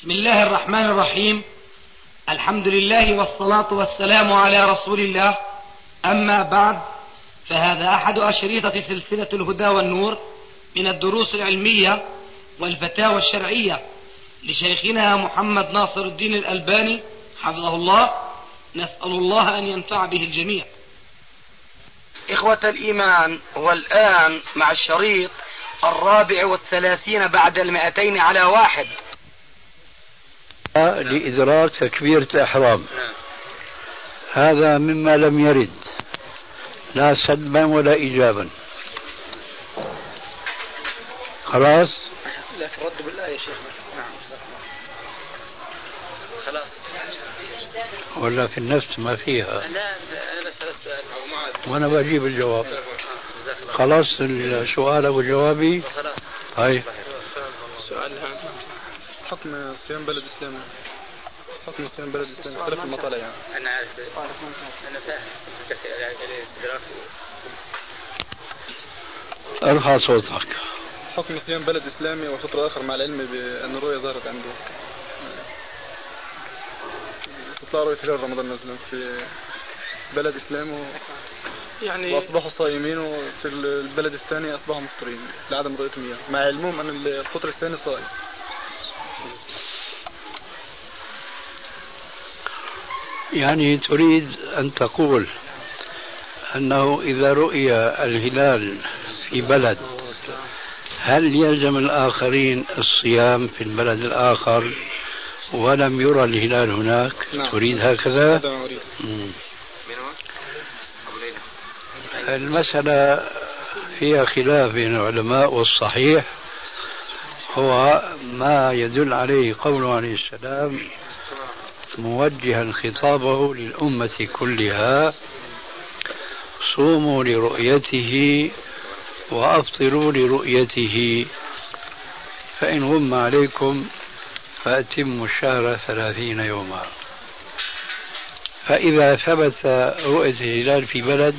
بسم الله الرحمن الرحيم. الحمد لله والصلاة والسلام على رسول الله. أما بعد فهذا أحد أشريطة سلسلة الهدى والنور من الدروس العلمية والفتاوى الشرعية لشيخنا محمد ناصر الدين الألباني حفظه الله. نسأل الله أن ينفع به الجميع. إخوة الإيمان والآن مع الشريط الرابع والثلاثين بعد المئتين على واحد. لإدراك تكبيرة إحرام هذا مما لم يرد. لا سلبا ولا إيجابا. خلاص؟ لكن رد بالله يا شيخ. نعم. خلاص. ولا في النفس ما فيها. لا أنا بسال السؤال وأنا بجيب الجواب. خلاص السؤال أبو جوابي. خلاص. هاي سؤال حكم صيام بلد اسلامي حكم صيام بلد اسلامي اختلاف المطالع يعني. أنا عارف أنا فاهم. الاستدراك ارفع صوتك. حكم صيام بلد إسلامي وفطر آخر مع العلم بأن الرؤيا ظهرت عنده تطلع رؤية هلال رمضان مثلا في بلد اسلامي و... يعني وأصبحوا صائمين وفي البلد الثاني أصبحوا مفطرين لعدم رؤيتهم اياه مع علمهم أن الفطر الثاني صائم. يعني تريد أن تقول أنه إذا رؤي الهلال في بلد هل يلزم الآخرين الصيام في البلد الآخر ولم يرى الهلال هناك؟ نعم. تريد هكذا؟ هذا ما المسألة فيها خلاف بين العلماء والصحيح هو ما يدل عليه قوله عليه السلام موجها خطابه للأمة كلها. صوموا لرؤيته وأفطروا لرؤيته. فإن غم عليكم فأتموا الشهر ثلاثين يوما. فإذا ثبت رؤية الهلال في بلد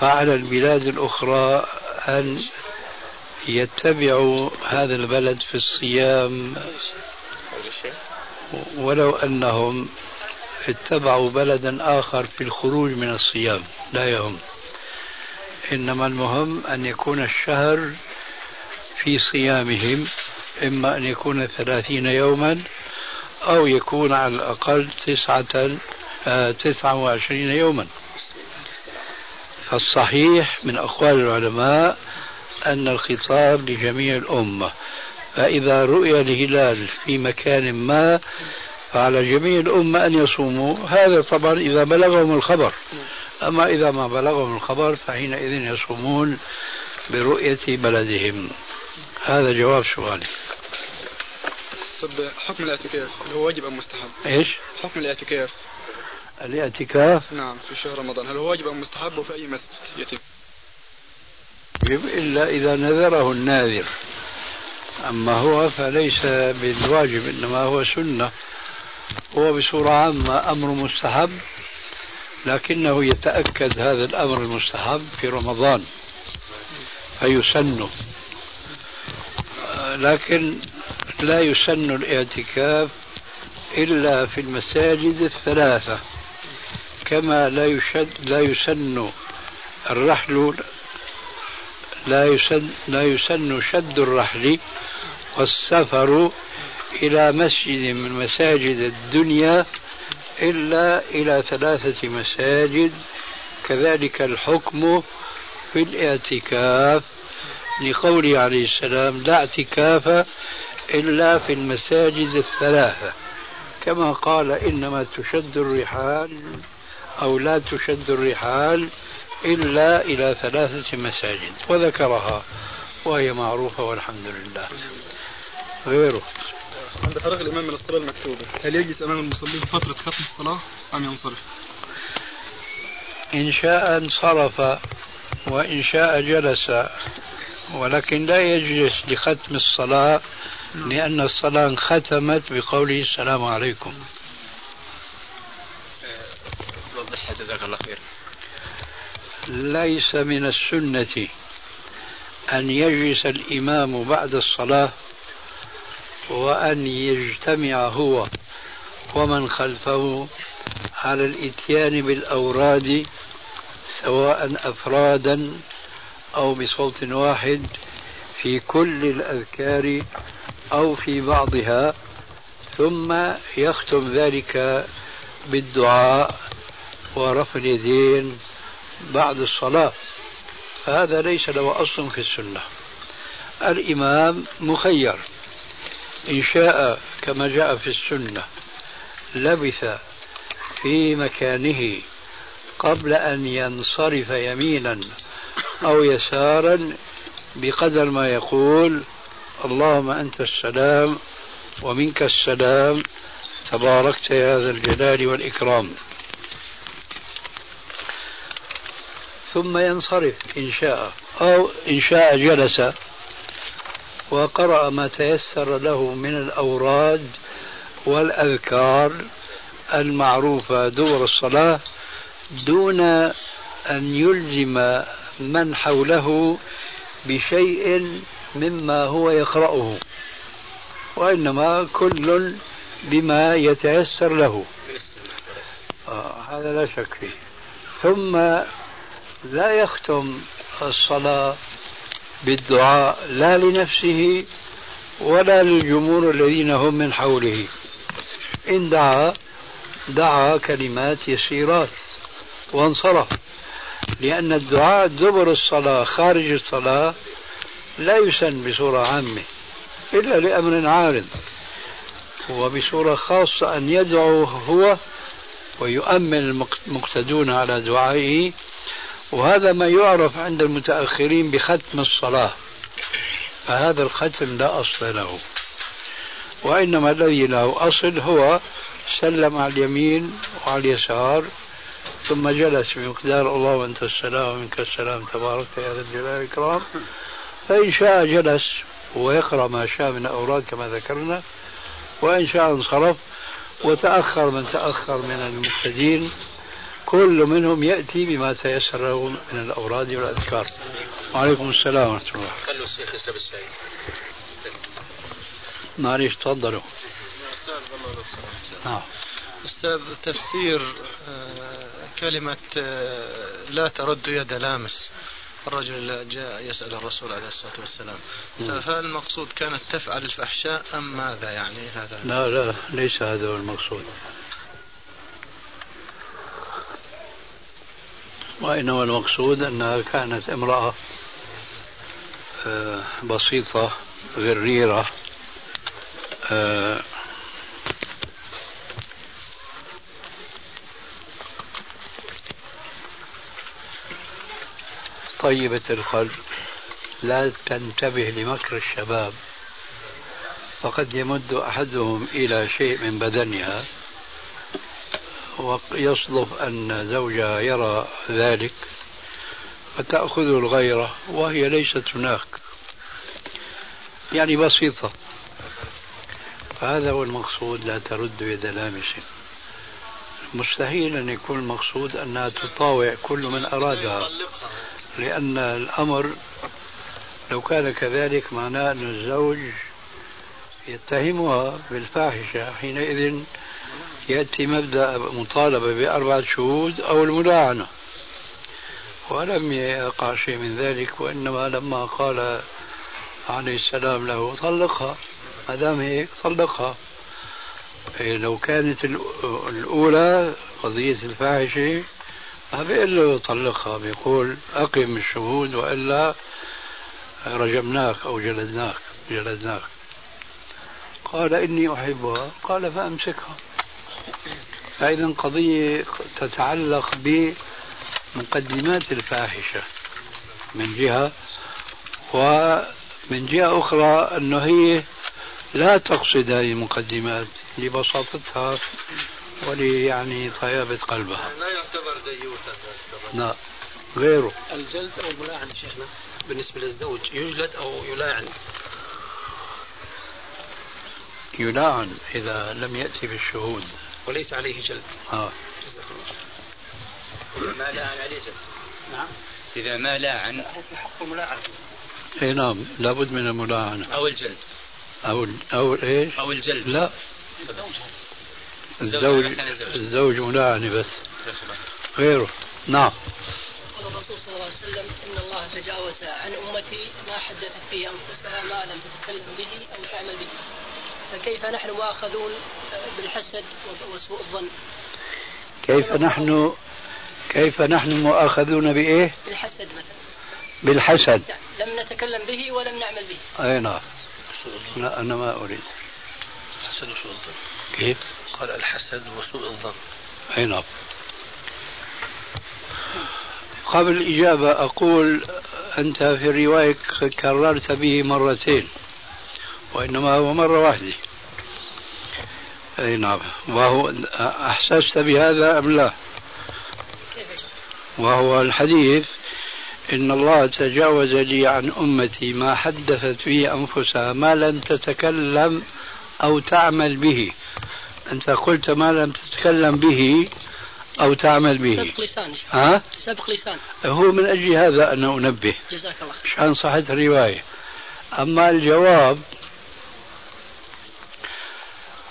فعلى البلاد الأخرى أن يتبعوا هذا البلد في الصيام ولو أنهم اتبعوا بلدا آخر في الخروج من الصيام لا يهم. إنما المهم أن يكون الشهر في صيامهم إما أن يكون ثلاثين يوما أو يكون على الأقل تسعة آه تسعة وعشرين يوما. فالصحيح من أقوال العلماء أن الخطاب لجميع الأمة فإذا رؤي الهلال في مكان ما فعلى جميع الأمة أن يصوموا. هذا طبعا إذا بلغهم الخبر. أما إذا ما بلغهم الخبر فحينئذ يصومون برؤية بلدهم. هذا جواب سؤالي. طب حكم الاعتكاف هل هو واجب أم مستحب؟ إيش؟ حكم الاعتكاف. الاعتكاف؟ نعم في شهر رمضان. هل هو واجب أم مستحب وفي أي مسجد يتم؟ إلا إذا نذره الناذر. أما هو فليس بالواجب إنما هو سنة. هو بصورة عامة أمر مستحب لكنه يتأكد هذا الأمر المستحب في رمضان فيسن. لكن لا يسن الاعتكاف إلا في المساجد الثلاثة كما لا يشد لا يسن الرحل لا يسن لا يسن شد الرحل. والسفر إلى مسجد من مساجد الدنيا إلا إلى ثلاثة مساجد. كذلك الحكم في الاعتكاف. لقوله عليه السلام لا اعتكاف إلا في المساجد الثلاثة. كما قال إنما تشد الرحال أو لا تشد الرحال إلا إلى ثلاثة مساجد. وذكرها وهي معروفة والحمد لله. غيره. عند فراغ الإمام من الصلاه المكتوبه هل يجلس أمام المصلين فترة ختم الصلاة أم ينصرف؟ إن شاء انصرف وإن شاء جلس ولكن لا يجلس لختم الصلاة لأن الصلاة ختمت بقوله السلام عليكم. وضحها جزاك الله خير ليس من السنة أن يجلس الإمام بعد الصلاة وأن يجتمع هو ومن خلفه على الإتيان بالأوراد سواء أفرادا أو بصوت واحد في كل الأذكار أو في بعضها ثم يختم ذلك بالدعاء ورفع اليدين بعد الصلاة. فهذا ليس له أصل في السنة. الإمام مخير. إن شاء كما جاء في السنة لبث في مكانه قبل أن ينصرف يمينا أو يسارا بقدر ما يقول اللهم أنت السلام ومنك السلام تباركت يا ذا الجلال والإكرام. ثم ينصرف إن شاء أو إن شاء جلس وقرأ ما تيسر له من الأوراد والأذكار المعروفة دور الصلاة دون أن يلزم من حوله بشيء مما هو يقرأه وإنما كل بما يتيسر له. آه هذا لا شك فيه. ثم لا يختم الصلاة بالدعاء لا لنفسه ولا للجمهور الذين هم من حوله. إن دعا دعا كلمات يسيرات وانصرف. لأن الدعاء دبر الصلاة خارج الصلاة لا يسن بصورة عامة إلا لأمر عارض. وبصورة خاصة أن يدعو هو ويؤمن المقتدون على دعائه وهذا ما يعرف عند المتأخرين بختم الصلاة. فهذا الختم لا أصل له. وإنما الذي له أصل هو سلم على اليمين وعلى اليسار ثم جلس بمقدار الله وانت السلام ومنك السلام تبارك يا ذا الجلال والإكرام. فإن شاء جلس ويقرأ ما شاء من أوراد كما ذكرنا. وإن شاء انصرف وتأخر من تأخر من المبتدين كل منهم يأتي بما تيسر له من الأوراد والأذكار. وعليكم السلام ورحمة الله. خلوا الشيخ يشرب الشاي. معليش تفضلوا. نعم. أستاذ تفسير آه، كلمة آه، لا ترد يد لامس. الرجل جاء يسأل الرسول عليه الصلاة والسلام. نعم. فالمقصود كانت تفعل الفحشاء أم ماذا يعني هذا؟ لا لا ليس هذا هو المقصود. وإنما المقصود أنها كانت امرأة آه، بسيطة غريرة آه، طيبة القلب لا تنتبه لمكر الشباب فقد يمد أحدهم إلى شيء من بدنها. ويصدف أن زوجها يرى ذلك فتأخذ الغيرة وهي ليست هناك. يعني بسيطة. فهذا هو المقصود لا ترد يد لامس مستحيل أن يكون المقصود أنها تطاوع كل من أرادها لأن الأمر لو كان كذلك معناه أن الزوج يتهمها بالفاحشة حينئذ يأتي مبدأ مطالبة بأربعة شهود أو الملاعنة ولم يقع شيء من ذلك وإنما لما قال عليه السلام له طلقها ما دام هيك طلقها. إيه، لو كانت الأولى قضية الفاحشة ما بيقول له طلقها بيقول أقم الشهود وإلا رجمناك أو جلدناك جلدناك. قال إني أحبها قال فأمسكها. فإذا قضية تتعلق بمقدمات الفاحشة من جهة ومن جهة أخرى أنه هي لا تقصد هذه المقدمات لبساطتها ولي يعني طيابة قلبها. لا يعتبر ديوثا لا غيره. الجلد أو الملاعنة شيخنا بالنسبة للزوج يجلد أو يلاعن؟ يلاعن إذا لم يأتي بالشهود. وليس عليه جلد. آه. ما لاعن عليه جلد. نعم. إذا ما لاعن في حق الملاعنة. إي نعم لابد من الملاعنة. أو الجلد. أو أو إيش؟ أو الجلد. لا. الزوج الزوج ملاعنة بس. غيره. نعم. قال الرسول صلى الله عليه وسلم إن الله تجاوز عن أمتي ما حدثت به أنفسها ما لم تتكلم به أو تعمل به. فكيف نحن مؤاخذون بالحسد وسوء الظن؟ كيف نحن كيف نحن مؤاخذون بإيه؟ بالحسد مثلا. بالحسد. لم نتكلم به ولم نعمل به. أي نعم. لا أنا ما أريد. الحسد وسوء الظن. كيف؟ قال الحسد وسوء الظن. أي نعم. قبل الإجابة أقول أنت في الرواية كررت به مرتين. وإنما هو مرة واحدة. أي نعم. وهو أحسست بهذا أم لا؟ وهو الحديث إن الله تجاوز لي عن أمتي ما حدثت به أنفسها ما لم تتكلم أو تعمل به. أنت قلت ما لم تتكلم به أو تعمل به. سبق لسان ها؟ سبق لسان هو من أجل هذا أنا أنبه. جزاك الله خير. عشان صحة الرواية أما الجواب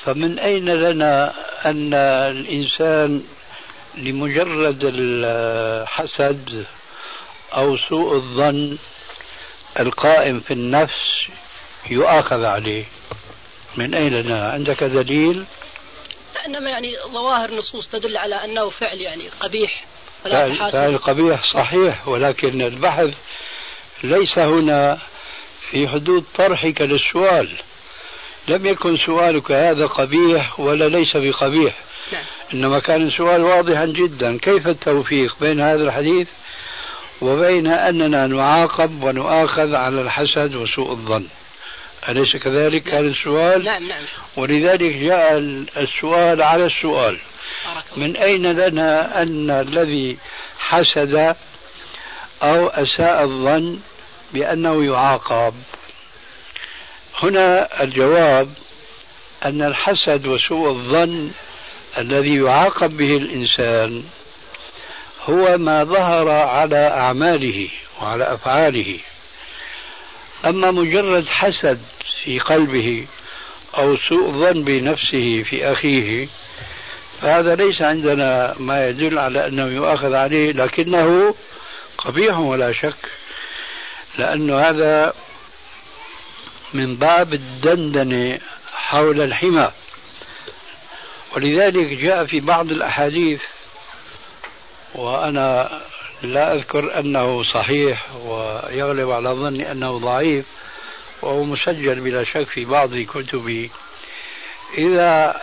فمن أين لنا أن الإنسان لمجرد الحسد أو سوء الظن القائم في النفس يؤاخذ عليه؟ من أين لنا؟ عندك دليل؟ إنما يعني ظواهر نصوص تدل على أنه فعل يعني قبيح فلا فعل تحاسب. فعل قبيح صحيح ولكن البحث ليس هنا في حدود طرحك للسؤال. لم يكن سؤالك هذا قبيح ولا ليس بقبيح. نعم. إنما كان السؤال واضحا جدا. كيف التوفيق بين هذا الحديث وبين أننا نعاقب ونؤاخذ على الحسد وسوء الظن؟ أليس كذلك كان السؤال؟ نعم نعم. ولذلك جاء السؤال على السؤال. من أين لنا أن الذي حسد أو أساء الظن بأنه يعاقب؟ هنا الجواب أن الحسد وسوء الظن الذي يعاقب به الإنسان هو ما ظهر على أعماله وعلى أفعاله. أما مجرد حسد في قلبه أو سوء ظن بنفسه في أخيه فهذا ليس عندنا ما يدل على أنه يؤاخذ عليه لكنه قبيح ولا شك لأنه هذا من باب الدندنة حول الحمى ولذلك جاء في بعض الأحاديث وأنا لا أذكر أنه صحيح ويغلب على ظني أنه ضعيف وهو مسجل بلا شك في بعض كتبي. إذا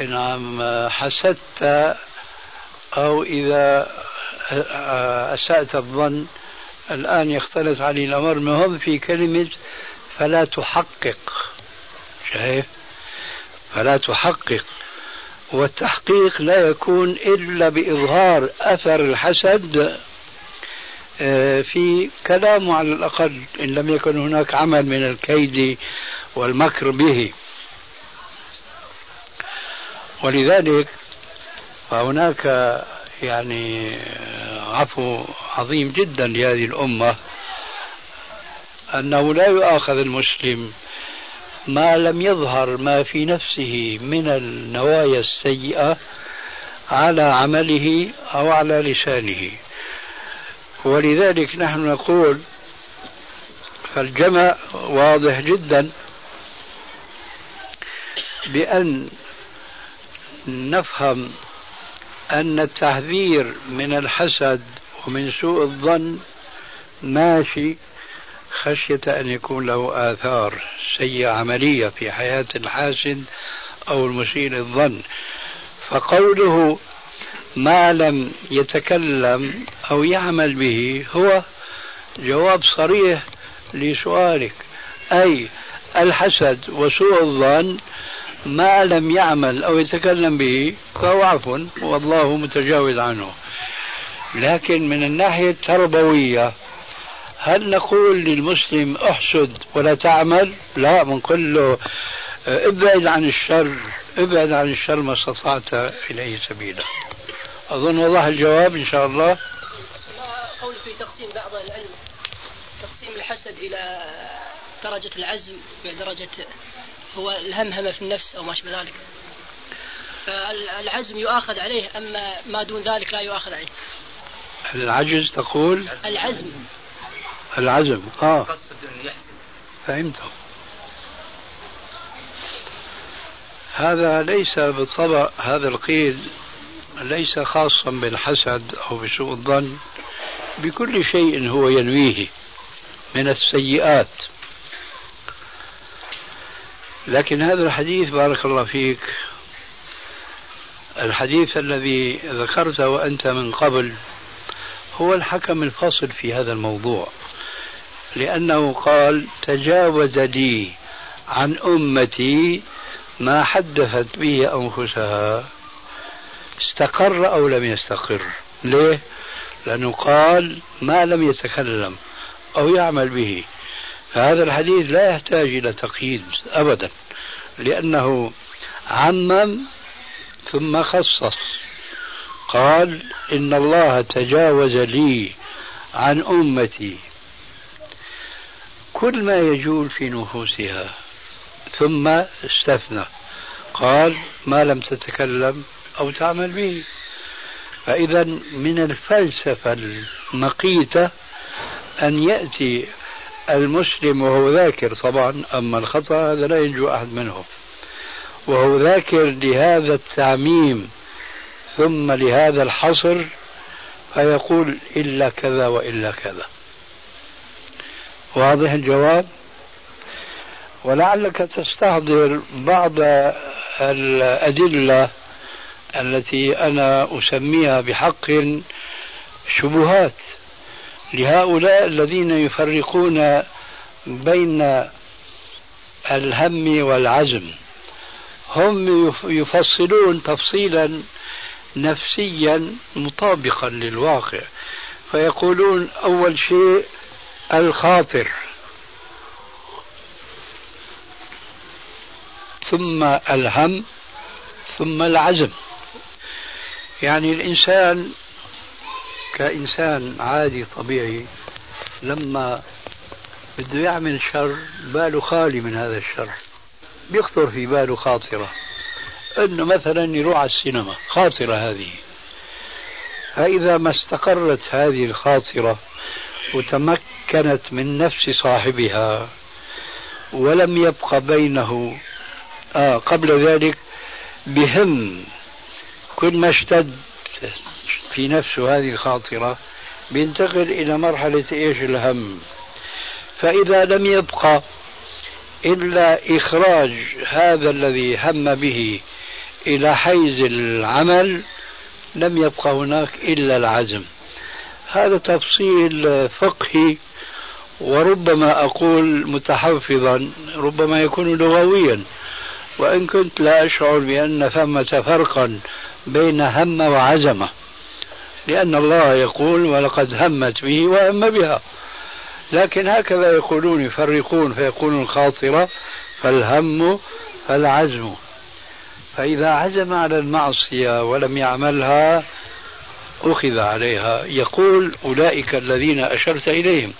نعم حسدت أو إذا أسأت الظن الآن يختلط علي الأمر. مهم في كلمة فلا تحقق شايف؟ فلا تحقق. والتحقيق لا يكون إلا بإظهار أثر الحسد آه، في كلامه على الأقل إن لم يكن هناك عمل من الكيد والمكر به. ولذلك فهناك يعني عفو عظيم جدا لهذه الأمة. أنه لا يؤاخذ المسلم ما لم يظهر ما في نفسه من النوايا السيئة على عمله أو على لسانه. ولذلك نحن نقول فالجمع واضح جدا بأن نفهم أن التحذير من الحسد ومن سوء الظن ماشي خشية أن يكون له آثار سيئة عملية في حياة الحاسد أو المسيء الظن فقوله ما لم يتكلم أو يعمل به هو جواب صريح لسؤالك. أي الحسد وسوء الظن ما لم يعمل أو يتكلم به فهو عفو والله متجاوز عنه. لكن من الناحية التربوية هل نقول للمسلم أحسد ولا تعمل؟ لا بنقول له ابعد عن الشر ابعد عن الشر ما استطعت إليه سبيلا. أظن وضح الجواب إن شاء الله. قول في تقسيم بعض العلم. تقسيم الحسد إلى درجة العزم بدرجة هو الهمهمة في النفس أو ما شابه ذلك. فالعزم يؤاخذ عليه أما ما دون ذلك لا يؤاخذ عليه. العجز تقول؟ العزم. العزم آه. فهمته. هذا ليس بالطبع هذا القيد ليس خاصا بالحسد أو بسوء الظن بكل شيء هو ينويه من السيئات. لكن هذا الحديث بارك الله فيك. الحديث الذي ذكرته أنت من قبل هو الحكم الفاصل في هذا الموضوع. لأنه قال تجاوز لي عن أمتي ما حدثت به أنفسها. استقر أو لم يستقر. ليه؟ لأنه قال ما لم يتكلم أو يعمل به. فهذا الحديث لا يحتاج إلى تقييد أبدا لأنه عمم ثم خصص. قال إن الله تجاوز لي عن أمتي كل ما يجول في نفوسها. ثم استثنى. قال ما لم تتكلم أو تعمل به. فإذا من الفلسفة المقيتة أن يأتي المسلم وهو ذاكر طبعا أما الخطأ هذا لا ينجو أحد منه. وهو ذاكر لهذا التعميم ثم لهذا الحصر فيقول إلا كذا وإلا كذا. واضح الجواب؟ ولعلك تستحضر بعض الأدلة التي أنا أسميها بحق شبهات لهؤلاء الذين يفرقون بين الهم والعزم. هم يفصلون تفصيلا نفسيا مطابقا للواقع فيقولون أول شيء الخاطر. ثم الهم ثم العزم. يعني الإنسان كإنسان عادي طبيعي لما بده يعمل شر باله خالي من هذا الشر. بيخطر في باله خاطرة. إنه مثلا يروح على السينما خاطرة هذه. فإذا ما استقرت هذه الخاطرة وتمكنت من نفس صاحبها ولم يبق بينه آه قبل ذلك بهم. كل ما اشتد في نفسه هذه الخاطرة بينتقل إلى مرحلة إيش؟ الهم. فإذا لم يبقى إلا إخراج هذا الذي هم به إلى حيز العمل لم يبقى هناك إلا العزم. هذا تفصيل فقهي وربما أقول متحفظا ربما يكون لغويا. وإن كنت لا أشعر بأن ثمة فرقا بين هم وعزمة. لأن الله يقول ولقد همت به وهم بها. لكن هكذا يقولون يفرقون فيقولون الخاطرة فالهم فالعزم. فإذا عزم على المعصية ولم يعملها أخذ عليها. يقول أولئك الذين أشرت إليهم.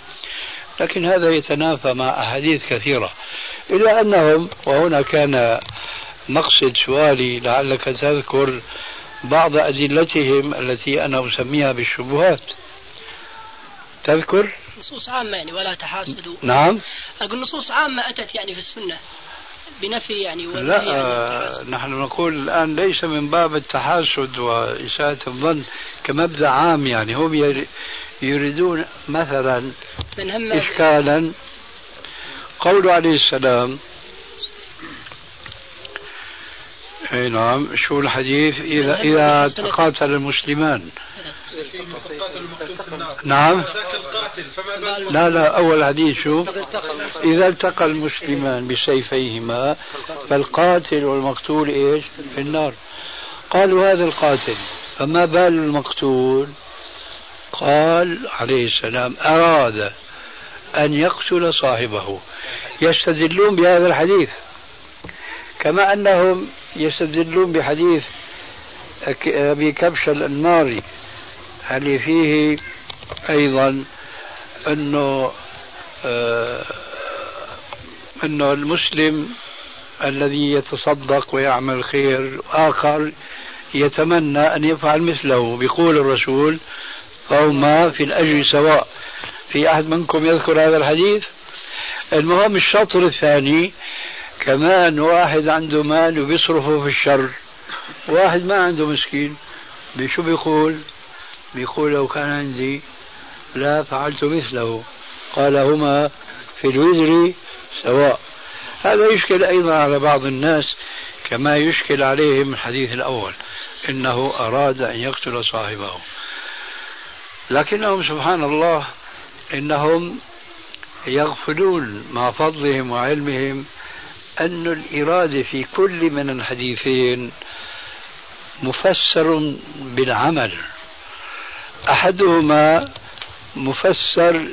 لكن هذا يتنافى مع أحاديث كثيرة. إلا أنهم وهنا كان مقصد سؤالي لعلك تذكر بعض أدلتهم التي أنا أسميها بالشبهات. تذكر؟ نصوص عامة يعني ولا تحاسدوا. نعم. أقول نصوص عامة أتت يعني في السنة. بنفي يعني لا آه نحن نقول الآن ليس من باب التحاسد وإساءة الظن كمبدأ عام يعني. هم يريدون مثلا من هم إشكالا. قول عليه السلام أي نعم. شو الحديث؟ اذا إذا تقاتل المسلمان. نعم. لا لا أول حديث شو؟ إذا التقى المسلمان بسيفيهما فالقاتل والمقتول إيش؟ في النار. قالوا هذا القاتل. فما بال المقتول؟ قال عليه السلام أراد أن يقتل صاحبه. يستدلون بهذا الحديث. كما أنهم يستدلون بحديث أبي كبش الأنماري اللي فيه أيضا أنه آه، أنه المسلم الذي يتصدق ويعمل خير آخر يتمنى أن يفعل مثله بيقول الرسول فهما في الأجر سواء. في أحد منكم يذكر هذا الحديث؟ المهم الشطر الثاني كمان واحد عنده مال وبيصرفه في الشر. واحد ما عنده مسكين. بشو بيقول؟ بيقول لو كان عندي لا فعلت مثله. قال هما في الوزر سواء. هذا يشكل أيضا على بعض الناس كما يشكل عليهم الحديث الأول إنه أراد أن يقتل صاحبه. لكنهم سبحان الله إنهم يغفلون مع فضلهم وعلمهم أن الإرادة في كل من الحديثين مفسر بالعمل. أحدهما مفسر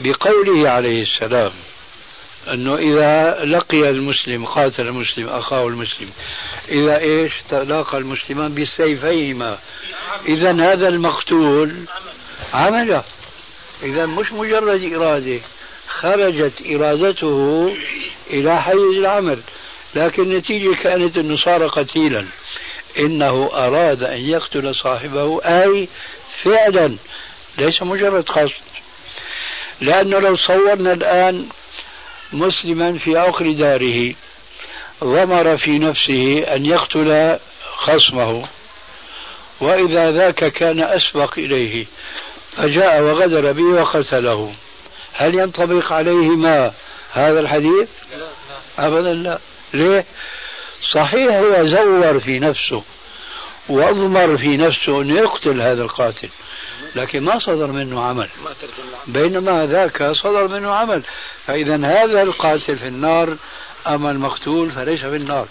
بقوله عليه السلام أنه إذا لقي المسلم قاتل المسلم أخاه المسلم إذا إيش؟ تلاقى المسلمان بسيفيهما. إذا هذا المقتول عمله. إذا مش مجرد إرادة خرجت إرادته إلى حيز العمل لكن النتيجة كانت أنه صار قتيلا. إنه أراد أن يقتل صاحبه أي فعلا ليس مجرد قصد لأنه لو صورنا الآن مسلما في عقر داره ضمر في نفسه أن يقتل خصمه. وإذا ذاك كان أسبق إليه فجاء وغدر به وقتله. هل ينطبق عليه ما؟ هذا الحديث؟ أبدا لا. ليه؟ صحيح هو زور في نفسه واضمر في نفسه أن يقتل هذا القاتل لكن ما صدر منه عمل. بينما ذاك صدر منه عمل. فإذا هذا القاتل في النار أما المقتول فليس في النار.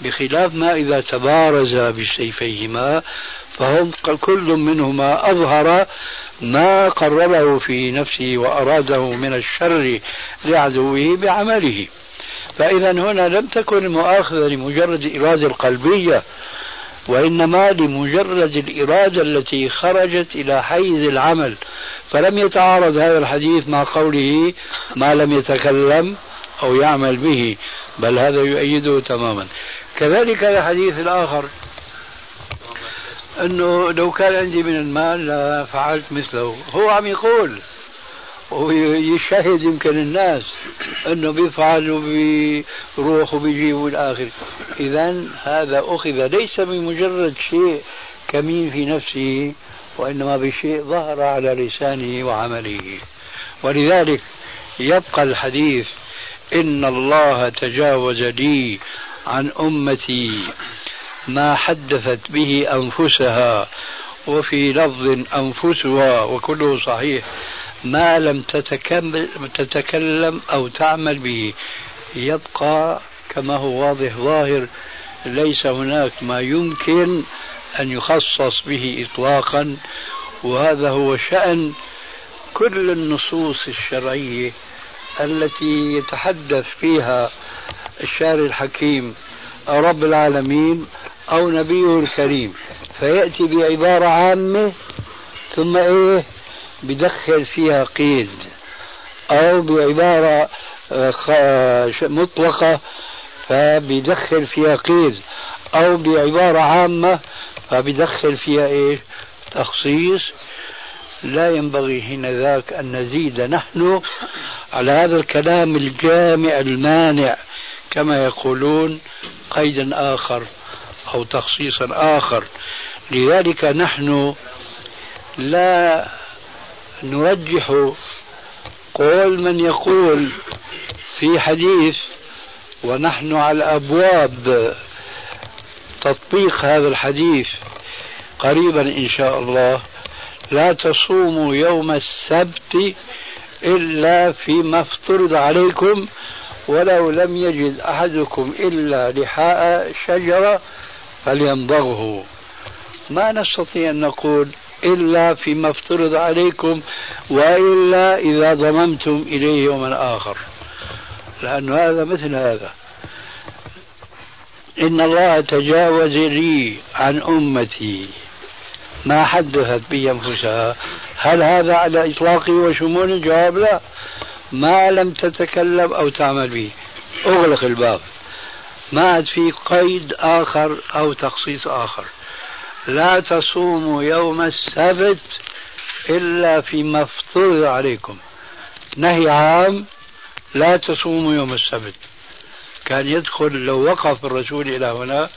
بخلاف ما إذا تبارز بسيفيهما فهم كل منهما أظهر ما قرره في نفسه وأراده من الشر لعدوه بعمله. فإذا هنا لم تكن المؤاخذة لمجرد إرادة القلبية وإنما لمجرد الإرادة التي خرجت إلى حيز العمل. فلم يتعارض هذا الحديث مع قوله ما لم يتكلم أو يعمل به بل هذا يؤيده تماما. كذلك الحديث الآخر أنه لو كان عندي من المال لفعلت مثله. هو عم يقول ويشهد يمكن الناس انه بيفعل وبيروح وبيجي والاخر اذا هذا أخذ ليس بمجرد شيء كمين في نفسه وإنما بشيء ظهر على لسانه وعمله. ولذلك يبقى الحديث إن الله تجاوز لي عن أمتي ما حدثت به أنفسها وفي لفظ أنفسها وكله صحيح. ما لم تتكلم أو تعمل به. يبقى كما هو واضح ظاهر ليس هناك ما يمكن أن يخصص به إطلاقا وهذا هو شأن كل النصوص الشرعية التي يتحدث فيها الشارع الحكيم رب العالمين أو نبيه الكريم. فيأتي بعبارة عامة ثم إيه؟ بدخل فيها قيد أو بعبارة آه، مطلقة فبيدخل فيها قيد أو بعبارة عامة فبيدخل فيها إيش؟ تخصيص. لا ينبغي حين ذاك أن نزيد نحن على هذا الكلام الجامع المانع كما يقولون قيدا آخر أو تخصيصا آخر. لذلك نحن لا نرجح قول من يقول في حديث ونحن على أبواب تطبيق هذا الحديث قريبا إن شاء الله لا تصوموا يوم السبت إلا فيما افترض عليكم ولو لم يجد أحدكم إلا لحاء شجرة فليمضغه ما نستطيع أن نقول إلا فيما افترض عليكم وإلا إذا ضممتم إليه يوما آخر. لأن هذا مثل هذا. إن الله تجاوز لي عن أمتي. ما حدثت به أنفسها. هل هذا على إطلاقه وشمول؟ الجواب لا. ما لم تتكلم أو تعمل به. أغلق الباب. ما عاد في قيد آخر أو تخصيص آخر. لا تصوموا يوم السبت إلا فيما افترض عليكم. نهي عام لا تصوموا يوم السبت. كان يدخل لو وقف الرسول إلى هنا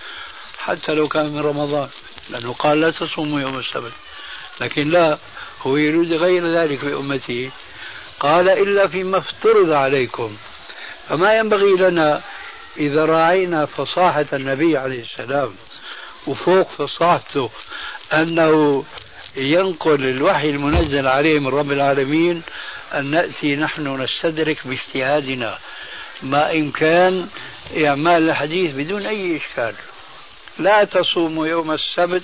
حتى لو كان من رمضان لأنه قال لا تصوموا يوم السبت. لكن لا هو يريد غير ذلك في أمته. قال إلا فيما افترض عليكم. فما ينبغي لنا إذا راعينا فصاحة النبي عليه السلام وفوق فصاحته أنه ينقل الوحي المنزل عليه من رب العالمين أن نأتي نحن نستدرك باجتهادنا. ما إمكان إعمال الحديث بدون أي إشكال. لا تصوموا يوم السبت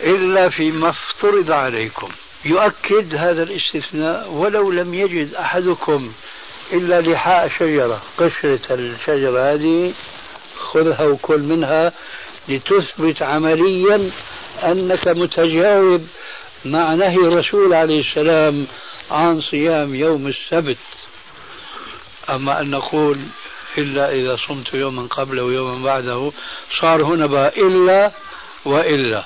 إلا فيما افترض عليكم. يؤكد هذا الاستثناء ولو لم يجد أحدكم إلا لحاء شجرة. قشرة الشجرة هذه خذها وكل منها. لتثبت عمليا أنك متجاوب مع نهي الرسول عليه السلام عن صيام يوم السبت. أما أن نقول إلا إذا صمت يوما قبله ويوما بعده صار هنا بقى إلا وإلا.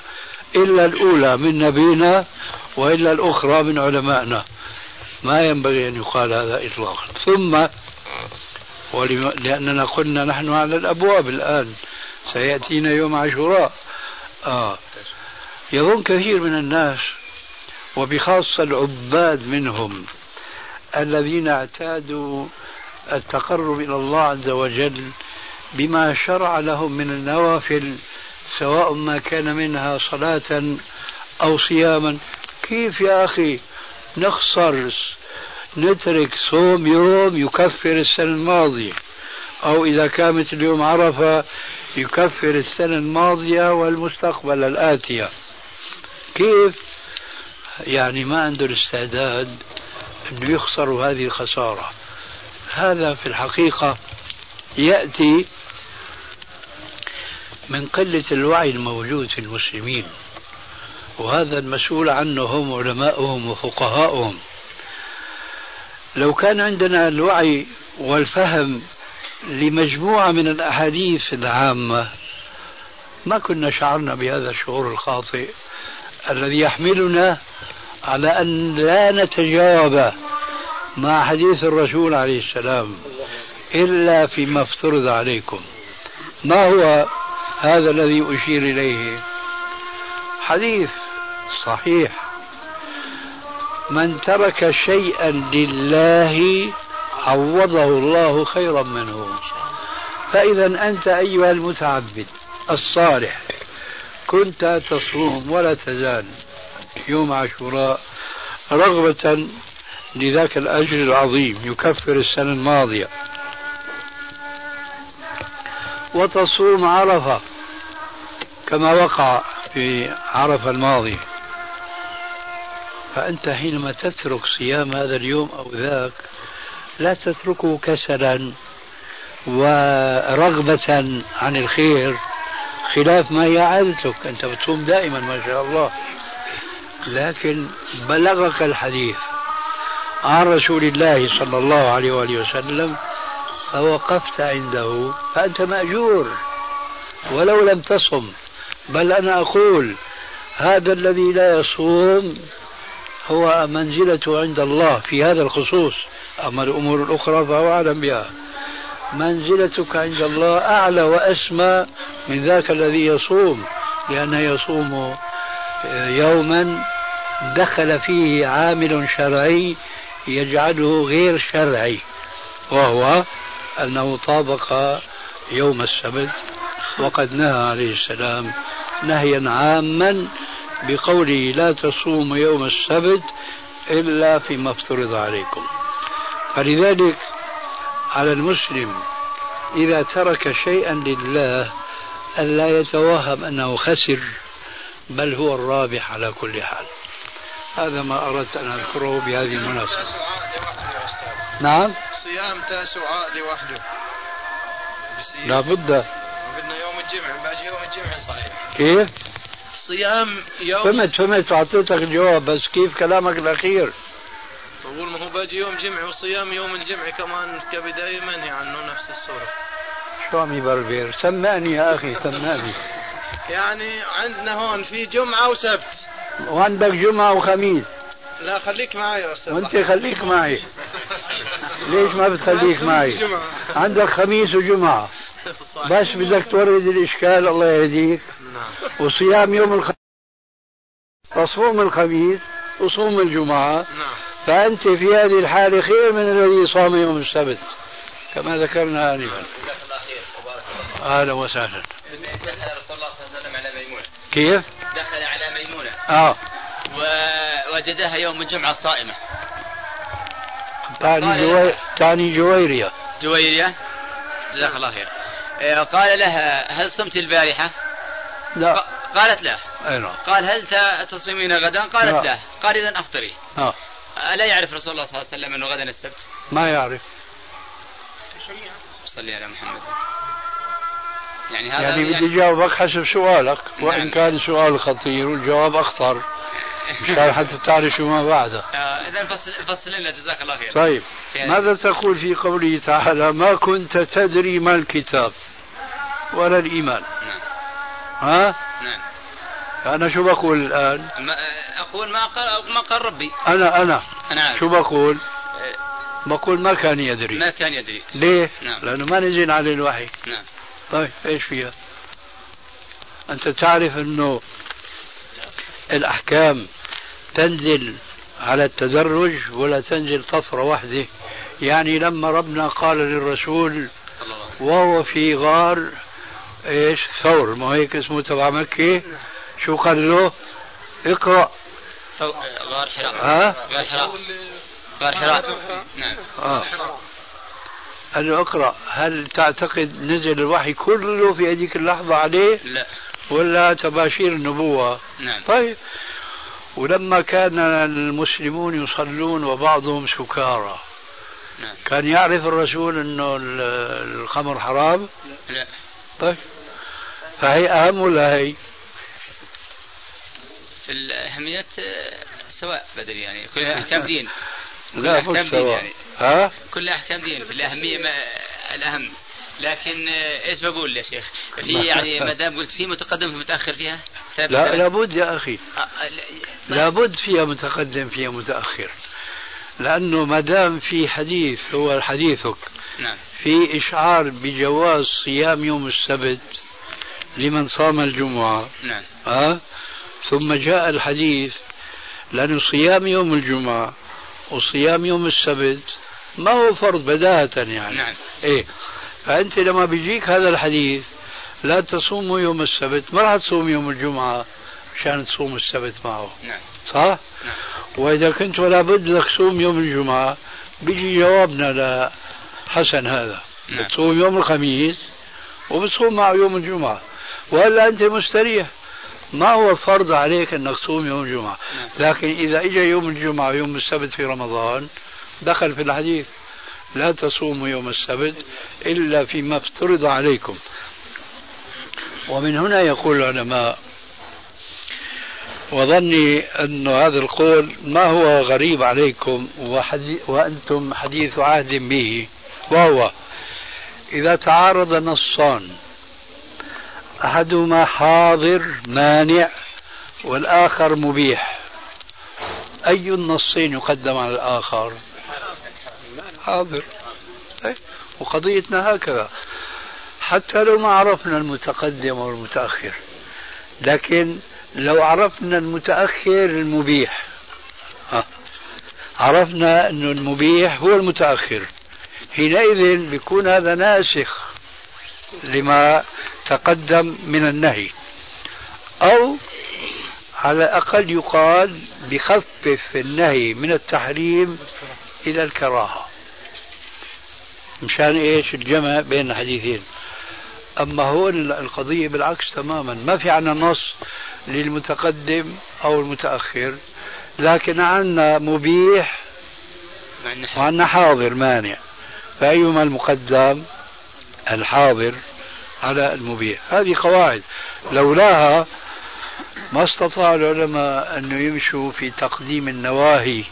إلا الأولى من نبينا وإلا الأخرى من علمائنا. ما ينبغي أن يقال هذا إطلاقا. ثم لأننا قلنا نحن على الأبواب الآن. سيأتينا يوم عاشوراء. آه. يظن كثير من الناس وبخاصة العباد منهم الذين اعتادوا التقرب إلى الله عز وجل بما شرع لهم من النوافل سواء ما كان منها صلاة أو صياما. كيف يا أخي نخسر نترك صوم يوم يكفر السنة الماضية؟ أو إذا كانت اليوم عرفة يكفر السنة الماضية والمستقبل الآتية. كيف؟ يعني ما عنده الاستعداد أنه يخسر هذه الخسارة. هذا في الحقيقة يأتي من قلة الوعي الموجود في المسلمين. وهذا المسؤول عنه هم علماؤهم وفقهاؤهم. لو كان عندنا الوعي والفهم لمجموعة من الأحاديث العامة. ما كنا شعرنا بهذا الشعور الخاطئ الذي يحملنا على أن لا نتجاوب مع حديث الرسول عليه السلام إلا فيما افترض عليكم. ما هو هذا الذي أشير إليه؟ حديث صحيح. من ترك شيئا لله عوضه الله خيرا منه. فإذا أنت أيها المتعبد الصالح كنت تصوم ولا تزال يوم عاشوراء رغبة لذاك الأجر العظيم يكفر السنة الماضية. وتصوم عرفة كما وقع في عرفة الماضي فأنت حينما تترك صيام هذا اليوم أو ذاك لا تتركه كسلا ورغبة عن الخير خلاف ما هي عادتك. أنت بتصوم دائما ما شاء الله. لكن بلغك الحديث عن رسول الله صلى الله عليه وآله وسلم فوقفت عنده فأنت مأجور ولو لم تصم. بل أنا أقول هذا الذي لا يصوم هو منزلته عند الله في هذا الخصوص. أما الأمور الأخرى فهو أعلم بها. منزلتك عند الله أعلى وأسمى من ذاك الذي يصوم لأنه يصوم يوما دخل فيه عامل شرعي يجعله غير شرعي وهو أنه طابق يوم السبت. وقد نهى عليه السلام نهيا عاما بقوله لا تصوموا يوم السبت إلا فيما افترض عليكم. فلذلك على المسلم إذا ترك شيئا لله ألا يتوهم أنه خسر بل هو الرابح على كل حال. هذا ما أردت أن أذكره بهذه المناسبة. نعم؟ صيام تاسوعاء لوحده. لا بد بدنا يوم الجمعة بعد يوم الجمعة صحيح. كيف؟ صيام يوم. فهمت فهمت وأعطيتك الجواب بس كيف كلامك الأخير؟ بقول ما هو باجي يوم جمعة وصيام يوم الجمعة كمان كبداية منهي عنه نفس الصورة. شو عم يبربر سمعني يا أخي سمعني. يعني عندنا هون في جمعة وسبت. وعندك جمعة وخميس. لا خليك معي يا أستاذ. وأنت خليك معي. ليش ما بتخليك معي؟ عندك خميس وجمعة. بس بدك تورد الإشكال الله يهديك. نعم. وصيام يوم الخميس تصوم الخميس وصوم الجمعة. نعم. فأنت في هذه الحالة خير من الذي صام يوم السبت كما ذكرنا آنفا. أهلا وسهلا. دخل رسول الله صلى الله عليه وسلم على ميمونة. كيف؟ دخل على ميمونة. آه. ووجدها يوم الجمعة صائمة. تعني, جوي... تعني جويرية. جويرية؟ جزاك الله خير. آه، قال لها هل صمت البارحة؟ لا. قالت لا. أي نعم. قال هل تصومين غدا؟ قالت لا. لا. قال إذا أفطري. آه. ألا يعرف رسول الله صلى الله عليه وسلم أنه غدا السبت؟ ما يعرف. صلي على محمد. يعني هذا يعني بدي جاوبك حسب سؤالك وإن نعم. كان سؤال خطير والجواب أخطر. مشان حتى تعرف شو ما بعده. آه، إذا فصل فصل لنا جزاك الله خير. طيب. ماذا تقول في قوله تعالى ما كنت تدري ما الكتاب ولا الإيمان نعم. ها؟ نعم. أنا شو بقول الآن؟ ما أقول ما قال ما قال ربي. أنا أنا. أنا عارف شو بقول؟ آه، بقول ما كان يدري. ما كان يدري. ليه؟ نعم. لأنه ما نزل عليه الوحي. نعم. طيب إيش فيها؟ أنت تعرف أنه الأحكام تنزل على التدرج ولا تنزل طفرة واحدة؟ يعني لما ربنا قال للرسول وهو في غار إيش؟ ثور. ما هيك اسمه تبع مكة؟ شو قال له؟ اقرأ. غار حراء. ها؟ غار حراء. غار حراء. نعم. آه. قال له أقرأ. هل تعتقد نزل الوحي كله في هذيك اللحظة عليه؟ لا. ولا تباشير النبوة؟ نعم. طيب. ولما كان المسلمون يصلون وبعضهم سكارى. نعم. كان يعرف الرسول إنه ال- الخمر حرام؟ لا. طيب. فهي أهم ولا هي؟ في الأهمية آه، سواء بدري يعني كل أحكام دين. كل لا أحكام دين يعني. ها؟ كل أحكام دين في الأهمية ما الأهم. لكن آه، إيش بقول يا شيخ؟ في يعني ما دام قلت في متقدم في متأخر فيها؟ لا لابد يا أخي. آه، لا- لابد فيها متقدم فيها متأخر. لأنه ما دام في حديث هو حديثك. نعم. في إشعار بجواز صيام يوم السبت لمن صام الجمعة. نعم. ها؟ ثم جاء الحديث لأن صيام يوم الجمعة وصيام يوم السبت ما هو فرض بداهة يعني نعم. إيه فأنت لما بيجيك هذا الحديث لا تصوموا يوم السبت ما راح تصوم يوم الجمعة مشان تصوم السبت معه نعم صح؟ نعم. وإذا كنت ولا بد لك تصوم يوم الجمعة بيجي جوابنا لحسن هذا نعم. بتصوم يوم الخميس وبتصوم معه يوم الجمعة وإلا أنت مستريح ما هو فرض عليك أنك تصوم يوم الجمعة نعم. لكن إذا إجا يوم الجمعة ويوم السبت في رمضان دخل في الحديث لا تصوموا يوم السبت إلا فيما افترض عليكم ومن هنا يقول العلماء وظني أن هذا القول ما هو غريب عليكم وأنتم حديث عهد به وهو إذا تعارض نصان أحدهما حاضر مانع والآخر مبيح. أي النصين يقدم على الآخر؟ حاضر. طيب. وقضيتنا هكذا. حتى لو ما عرفنا المتقدم والمتأخر لكن لو عرفنا المتأخر المبيح. ها. عرفنا أنه المبيح هو المتأخر. حينئذ بيكون هذا ناسخ لما تقدم من النهي. أو على الأقل يقال بخفف النهي من التحريم إلى الكراهة. مشان إيش الجمع بين الحديثين. أما هون القضية بالعكس تماما. ما في عنا نص للمتقدم أو المتأخر. لكن عنا مبيح وعنا حاضر مانع. فأيهما المقدم؟ الحاضر. على المبيح هذه قواعد. لولاها ما استطاع العلماء أن يمشوا في تقديم النواهي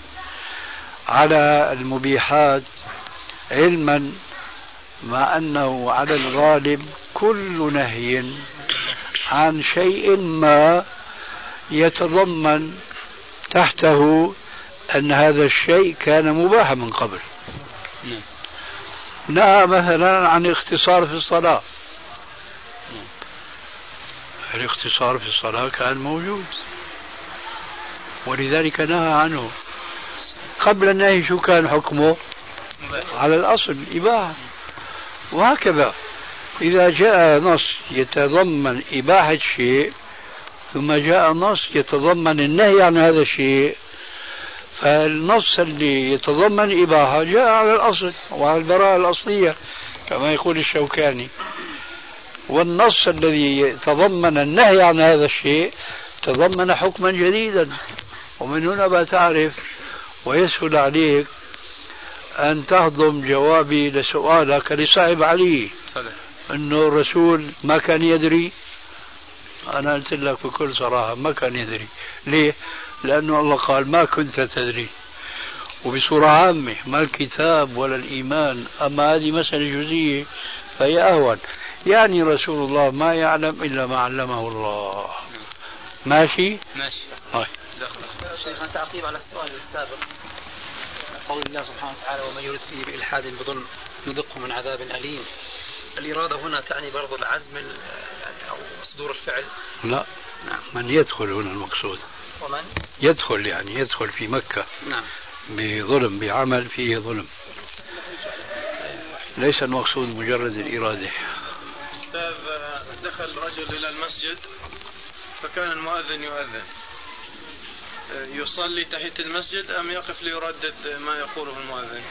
على المبيحات علما مع أنه على الغالب كل نهي عن شيء ما يتضمن تحته أن هذا الشيء كان مباحا من قبل. نهى مثلا عن الاختصار في الصلاة. الاختصار في الصلاة كان موجود. ولذلك نهى عنه. قبل النهي شو كان حكمه؟ على الأصل إباحة. وهكذا. إذا جاء نص يتضمن إباحة شيء ثم جاء نص يتضمن النهي عن هذا الشيء فالنص اللي يتضمن إباحة جاء على الأصل وعلى البراءة الأصلية كما يقول الشوكاني. والنص الذي يتضمن النهي عن هذا الشيء تضمن حكما جديدا. ومن هنا بتعرف ويسهل عليك أن تهضم جوابي لسؤالك لصاحب علي. أنه الرسول ما كان يدري. أنا قلت لك بكل صراحة ما كان يدري. ليه؟ لأنه الله قال ما كنت تدري. وبصورة عامة ما الكتاب ولا الإيمان أما هذه مسألة جزئية فهي أهون. يعني رسول الله ما يعلم إلا ما علمه الله. ماشي؟ ماشي. هاي. شيخنا تعقيب على السؤال السابق. قول الله سبحانه وتعالى ومن يرد فيه بإلحاد بظلم نذقه من عذاب أليم. الإرادة هنا تعني برضو العزم ال- يعني أو صدور الفعل. لا. نعم. من يدخل هنا المقصود. ومن؟ يدخل يعني يدخل في مكة. نعم. بظلم بعمل فيه ظلم. ليس المقصود مجرد الإرادة. دخل رجل إلى المسجد فكان المؤذن يؤذن. يصلي تحية المسجد أم يقف ليردد ما يقوله المؤذن؟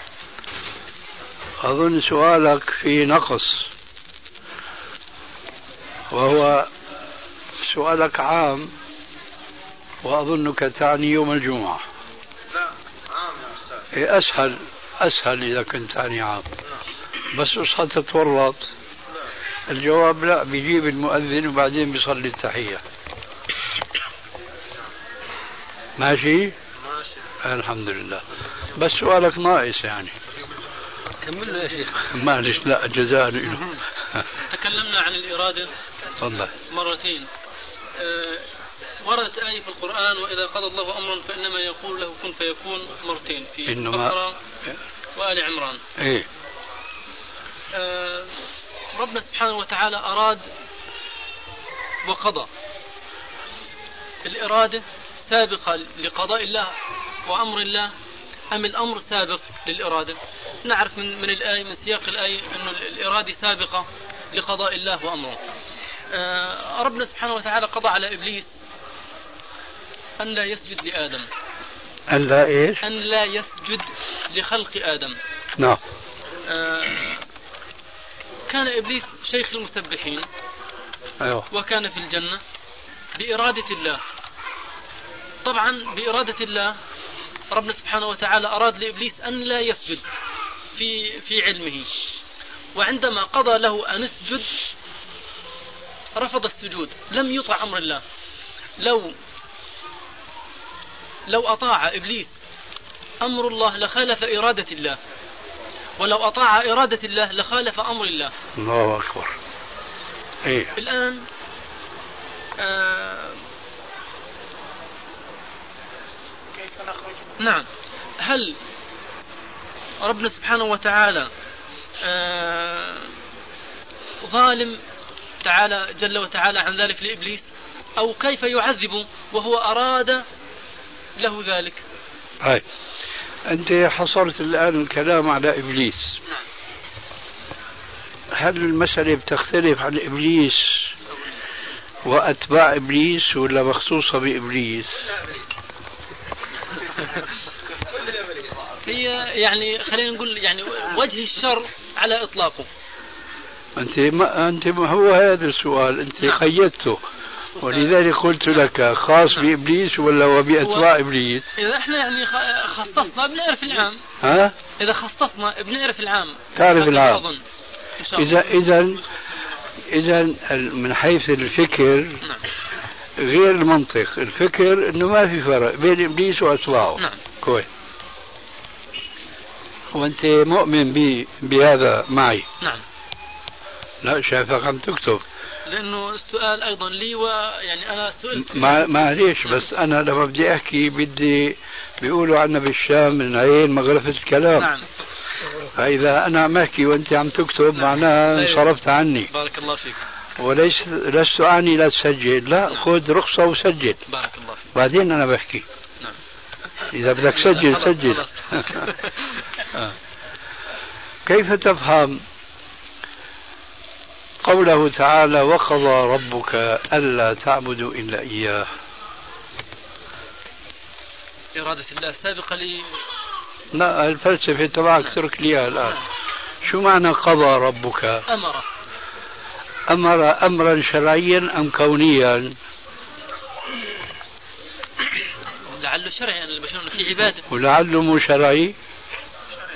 أظن سؤالك في نقص. وهو سؤالك عام وأظنك تعني يوم الجمعة. لا عام يا أستاذ. إيه أسهل أسهل إذا كنت تعني عام. بس اصحى تتورط. الجواب لا بيجيب المؤذن وبعدين بيصلي التحية. ماشي؟ ماشي. الحمد لله. بس سؤالك ناقص يعني. كملنا يا شيخ. معلش لا جزاء. له تكلمنا عن الإرادة تفضل. مرتين. آه، وردت آية في القرآن وإذا قضى الله أمرا فإنما يقول له كن فيكون مرتين في إنما- البقرة وآل عمران. إيه. آه، ربنا سبحانه وتعالى أراد وقضى. الإرادة سابقة لقضاء الله وأمر الله أم الأمر سابق للإرادة؟ نعرف من, من الآية من سياق الآية أن الإرادة سابقة لقضاء الله وأمره. آه، ربنا سبحانه وتعالى قضى على إبليس أن لا يسجد لآدم. ألا إيش؟ أن لا يسجد لخلق آدم. نعم. آه، كان إبليس شيخ المسبحين أيوه. وكان في الجنة بإرادة الله. طبعا بإرادة الله ربنا سبحانه وتعالى أراد لإبليس أن لا يسجد في في علمه. وعندما قضى له أن اسجد رفض السجود لم يطع أمر الله. لو لو أطاع إبليس أمر الله لخالف إرادة الله. ولو أطاع إرادة الله لخالف أمر الله. الله أكبر. إيه. الآن آه نعم. هل ربنا سبحانه وتعالى آه ظالم تعالى جل وتعالى عن ذلك لإبليس؟ أو كيف يعذبه وهو أراد له ذلك؟ هاي أنت حصرت الآن الكلام على إبليس. نعم. هل المسألة بتختلف عن إبليس وأتباع إبليس ولا مخصوصة بإبليس؟ هي يعني خلينا نقول يعني وجه الشر على إطلاقه. أنت ما أنت ما هو هذا السؤال أنت قيدته. ولذلك قلت لك خاص بإبليس ولا هو بأتباع إبليس؟ إذا إحنا يعني خصصنا بنعرف العام. ها؟ إذا خصصنا بنعرف العام. تعرف العام. الله. إذا إذا إذا من حيث الفكر نعم. غير المنطق. الفكر إنه ما في فرق بين إبليس وأتباعه. نعم. كويس. وأنت مؤمن بي بهذا معي؟ نعم. لا شايفك عم تكتب. لأنه السؤال أيضا لي ويعني أنا سئلت ما معليش بس أنا لما بدي أحكي بدي بيقولوا عنا بالشام من عين مغرفة الكلام. نعم. فإذا أنا عم أحكي وأنت عم تكتب معناها طيب. انصرفت عني. بارك الله فيك. وليس لست أعني لا تسجل. لا خذ رخصة وسجل. بارك الله فيك. بعدين أنا بحكي. نعم. إذا بدك سجل. خلاص. آه. كيف تفهم قوله تعالى وقضى ربك ألا تعبدوا إلا إياه. إرادة الله السابقة لي. لا الفلسفة تبعك اترك لي الآن. شو معنى قضى ربك؟ أمر. أمر أمرا شرعيا أم كونيا؟ لعله شرعي يعني البشر في عبادة. ولعله مو شرعي؟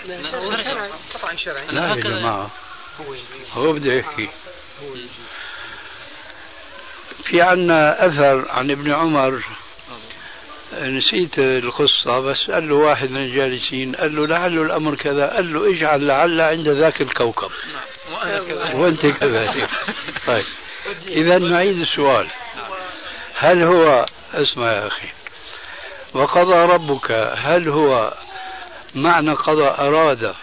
شرعي. طبعا شرعي. لا يا. جماعة. هو بده يحكي. في عنا أثر عن ابن عمر. نسيت القصة بس قال له واحد من الجالسين قال له لعل الأمر كذا قال له اجعل لعل عند ذاك الكوكب. وأنت كذلك. طيب. إذا نعيد السؤال. هل هو اسمع يا أخي وقضى ربك هل هو معنى قضى أراد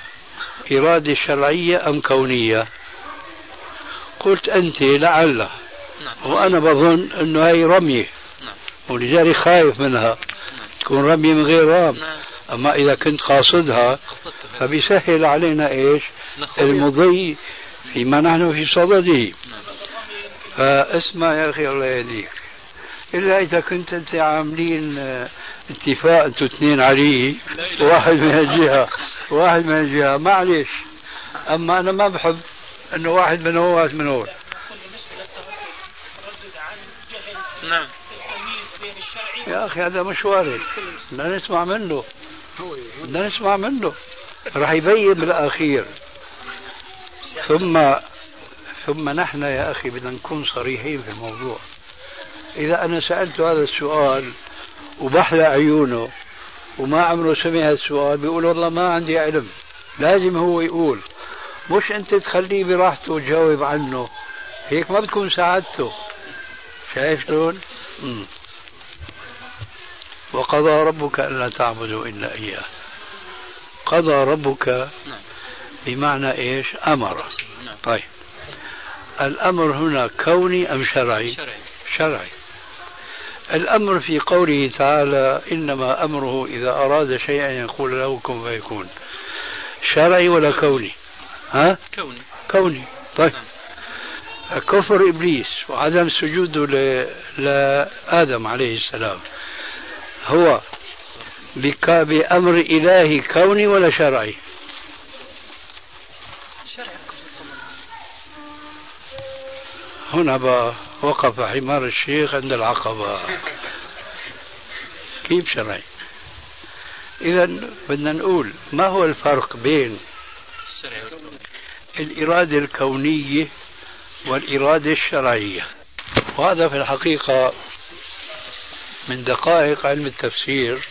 إرادة شرعية أم كونية؟ قلت أنت لعل نعم. وأنا بظن أنه هي رمية نعم. ولذلك خايف منها. تكون رمية من غير رام. نعم. أما إذا كنت قاصدها فبيسهل علينا إيش. المضي فيما نحن في صدده. نعم. فاسمع يا أخي الله يهديك. إلا إذا كنت أنت عاملين آه، اتفاق أنتوا اثنين عليه واحد من الجهة واحد من الجهة. معلش أما أنا ما بحب أنه واحد من واحد من هون نعم. يا أخي هذا مش وارد بدنا نسمع منه. بدنا نسمع منه. راح يبين بالأخير. ثم ثم نحن يا أخي بدنا نكون صريحين في الموضوع. إذا أنا سألت هذا السؤال وبحلى عيونه وما عمره سمع السؤال بيقول والله ما عندي علم. لازم هو يقول. مش أنت تخليه براحته وتجاوب عنه. هيك ما بتكون ساعدته. شايف شلون؟ وقضى ربك ألا تعبدوا إلا إياه. قضى ربك نعم. بمعنى إيش؟ أمر. نعم. طيب. الأمر هنا كوني أم شرعي؟ شرعي. شرعي. الأمر في قوله تعالى إنما أمره إذا أراد شيئا يقول له كن فيكون. شرعي ولا كوني؟ ها؟ كوني. كوني. طيب. كفر إبليس وعدم سجوده ل... لآدم عليه السلام هو بك... بأمر إلهي كوني ولا شرعي؟ شرعي. هنا بقى وقف حمار الشيخ عند العقبة. كيف شرعي؟ إذا بدنا نقول ما هو الفرق بين. الإرادة الكونية والإرادة الشرعية. وهذا في الحقيقة من دقائق علم التفسير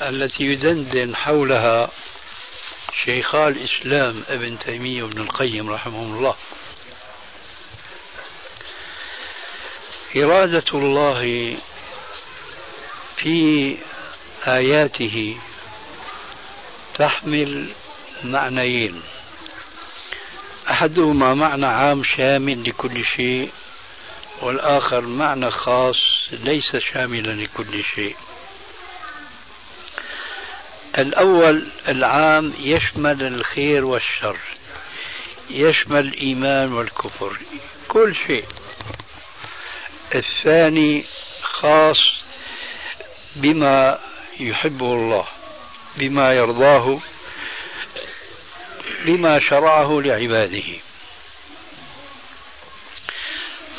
التي يدندن حولها شيخا الإسلام ابن تيمية وابن القيم رحمهم الله. إرادة الله في آياته تحمل معنيين. أحدهما معنى عام شامل لكل شيء والآخر معنى خاص ليس شاملا لكل شيء. الأول العام يشمل الخير والشر يشمل الإيمان والكفر كل شيء. الثاني خاص بما يحبه الله بما يرضاه لما شرعه لعباده.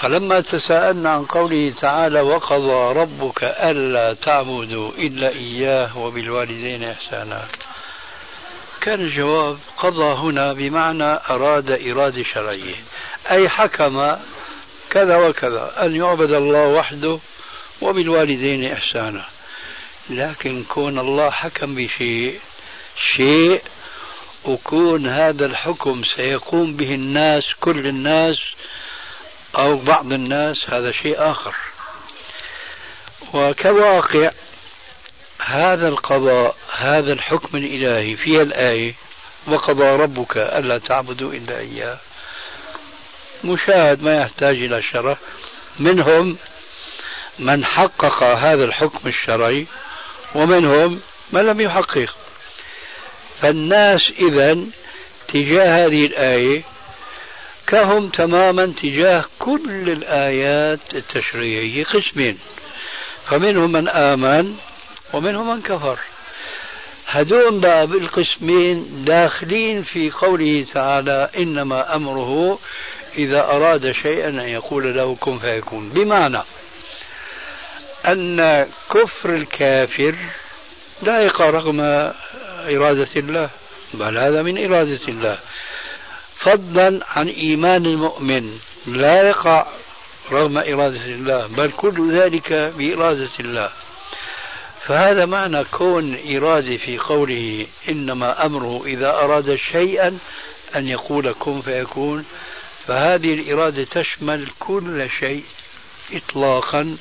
فلما تساءلنا عن قوله تعالى وقضى ربك ألا تعبدوا إلا إياه وبالوالدين إحسانا. كان الجواب قضى هنا بمعنى أراد إرادة شرعية أي حكم كذا وكذا أن يعبد الله وحده وبالوالدين إحسانا. لكن كون الله حكم بشيء شيء وكون هذا الحكم سيقوم به الناس كل الناس أو بعض الناس هذا شيء آخر. وكواقع هذا القضاء هذا الحكم الإلهي في الآية وقضى ربك ألا تعبدوا إلا إياه. مشاهد ما يحتاج إلى شرح. منهم من حقق هذا الحكم الشرعي ومنهم من لم يحقق. فالناس إذا تجاه هذه الآية كهم تماما تجاه كل الآيات التشريعية قسمين. فمنهم من آمن ومنهم من كفر. هذول بقى بالقسمين داخلين في قوله تعالى إنما أمره إذا أراد شيئا أن يقول له كن فيكون. بمعنى أن كفر الكافر لا يقع رغم إرادة الله. بل هذا من إرادة الله. فضلا عن إيمان المؤمن. لا يقع رغم إرادة الله. بل كل ذلك بإرادة الله. فهذا معنى كون إرادة في قوله إنما أمره إذا أراد شيئا أن يقول كن فيكون. فهذه الإرادة تشمل كل شيء إطلاقا.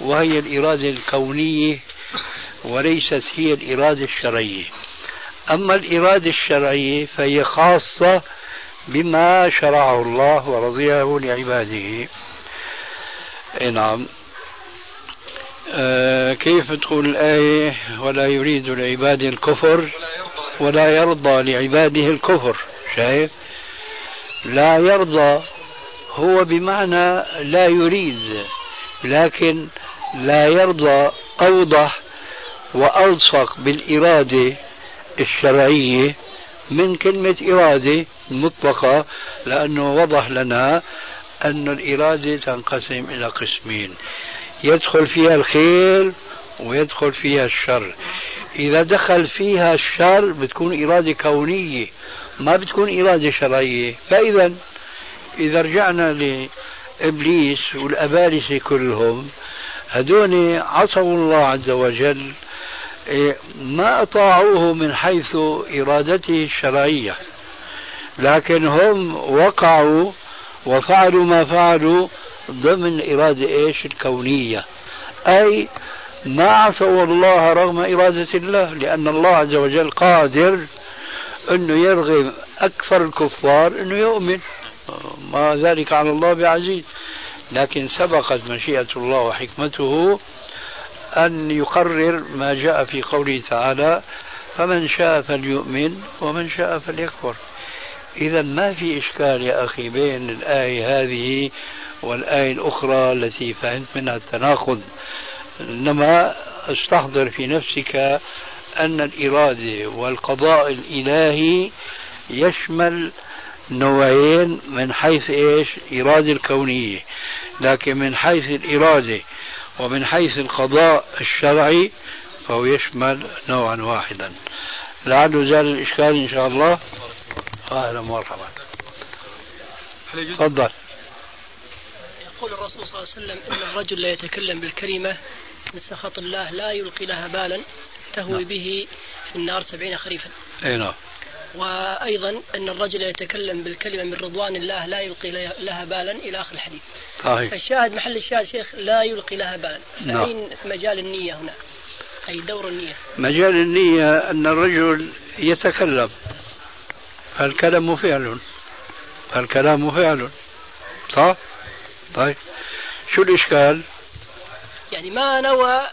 وهي الإرادة الكونية وليست هي الإرادة الشرعية. أما الإرادة الشرعية فهي خاصة بما شرعه الله ورضيه لعباده. نعم. آه كيف تقول الآية؟ ولا يريد لعباده الكفر ولا يرضى لعباده الكفر. شايف؟ لا يرضى هو بمعنى لا يريد لكن لا يرضى أوضح وألصق بالإرادة الشرعية من كلمة إرادة مطلقة لأنه وضح لنا أن الإرادة تنقسم إلى قسمين. يدخل فيها الخير ويدخل فيها الشر. إذا دخل فيها الشر بتكون إرادة كونية ما بتكون إرادة شرعية. فإذا إذا رجعنا لإبليس والأبالسة كلهم هدول عصوا الله عز وجل ما أطاعوه من حيث إرادته الشرعية لكن هم وقعوا وفعلوا ما فعلوا ضمن إرادة إيش؟ الكونية. أي ما عصوا الله رغم إرادة الله لأن الله عز وجل قادر أنه يرغم أكثر الكفار أنه يؤمن. ما ذلك على الله بعزيز. لكن سبقت مشيئة الله وحكمته أن يقرر ما جاء في قوله تعالى فمن شاء فليؤمن ومن شاء فليكفر. إذا ما في إشكال يا أخي بين الآية هذه والآية الأخرى التي فهمت منها التناقض. إنما استحضر في نفسك أن الإرادة والقضاء الإلهي يشمل نوعين من حيث إيش؟ إرادة الكونية. لكن من حيث الإرادة ومن حيث القضاء الشرعي فهو يشمل نوعا واحدا. لعله زال الإشكال إن شاء الله. أهلا ومرحبا تفضل. يقول الرسول صلى الله عليه وسلم إن الرجل لا يتكلم بالكلمة من سخط الله لا يلقي لها بالا تهوي نعم. به في النار سبعين خريفا. أي نعم. وأيضا أن الرجل يتكلم بالكلمة من رضوان الله لا يلقي لها بالا إلى آخر الحديث. صحيح. فالشاهد محل الشاهد شيخ لا يلقي لها بالا. نعم. فأين مجال النية هنا؟ أي دور النية؟ مجال النية أن الرجل يتكلم. فالكلام فعل. فالكلام فعل. صح؟ طيب. شو الإشكال؟ يعني ما نوى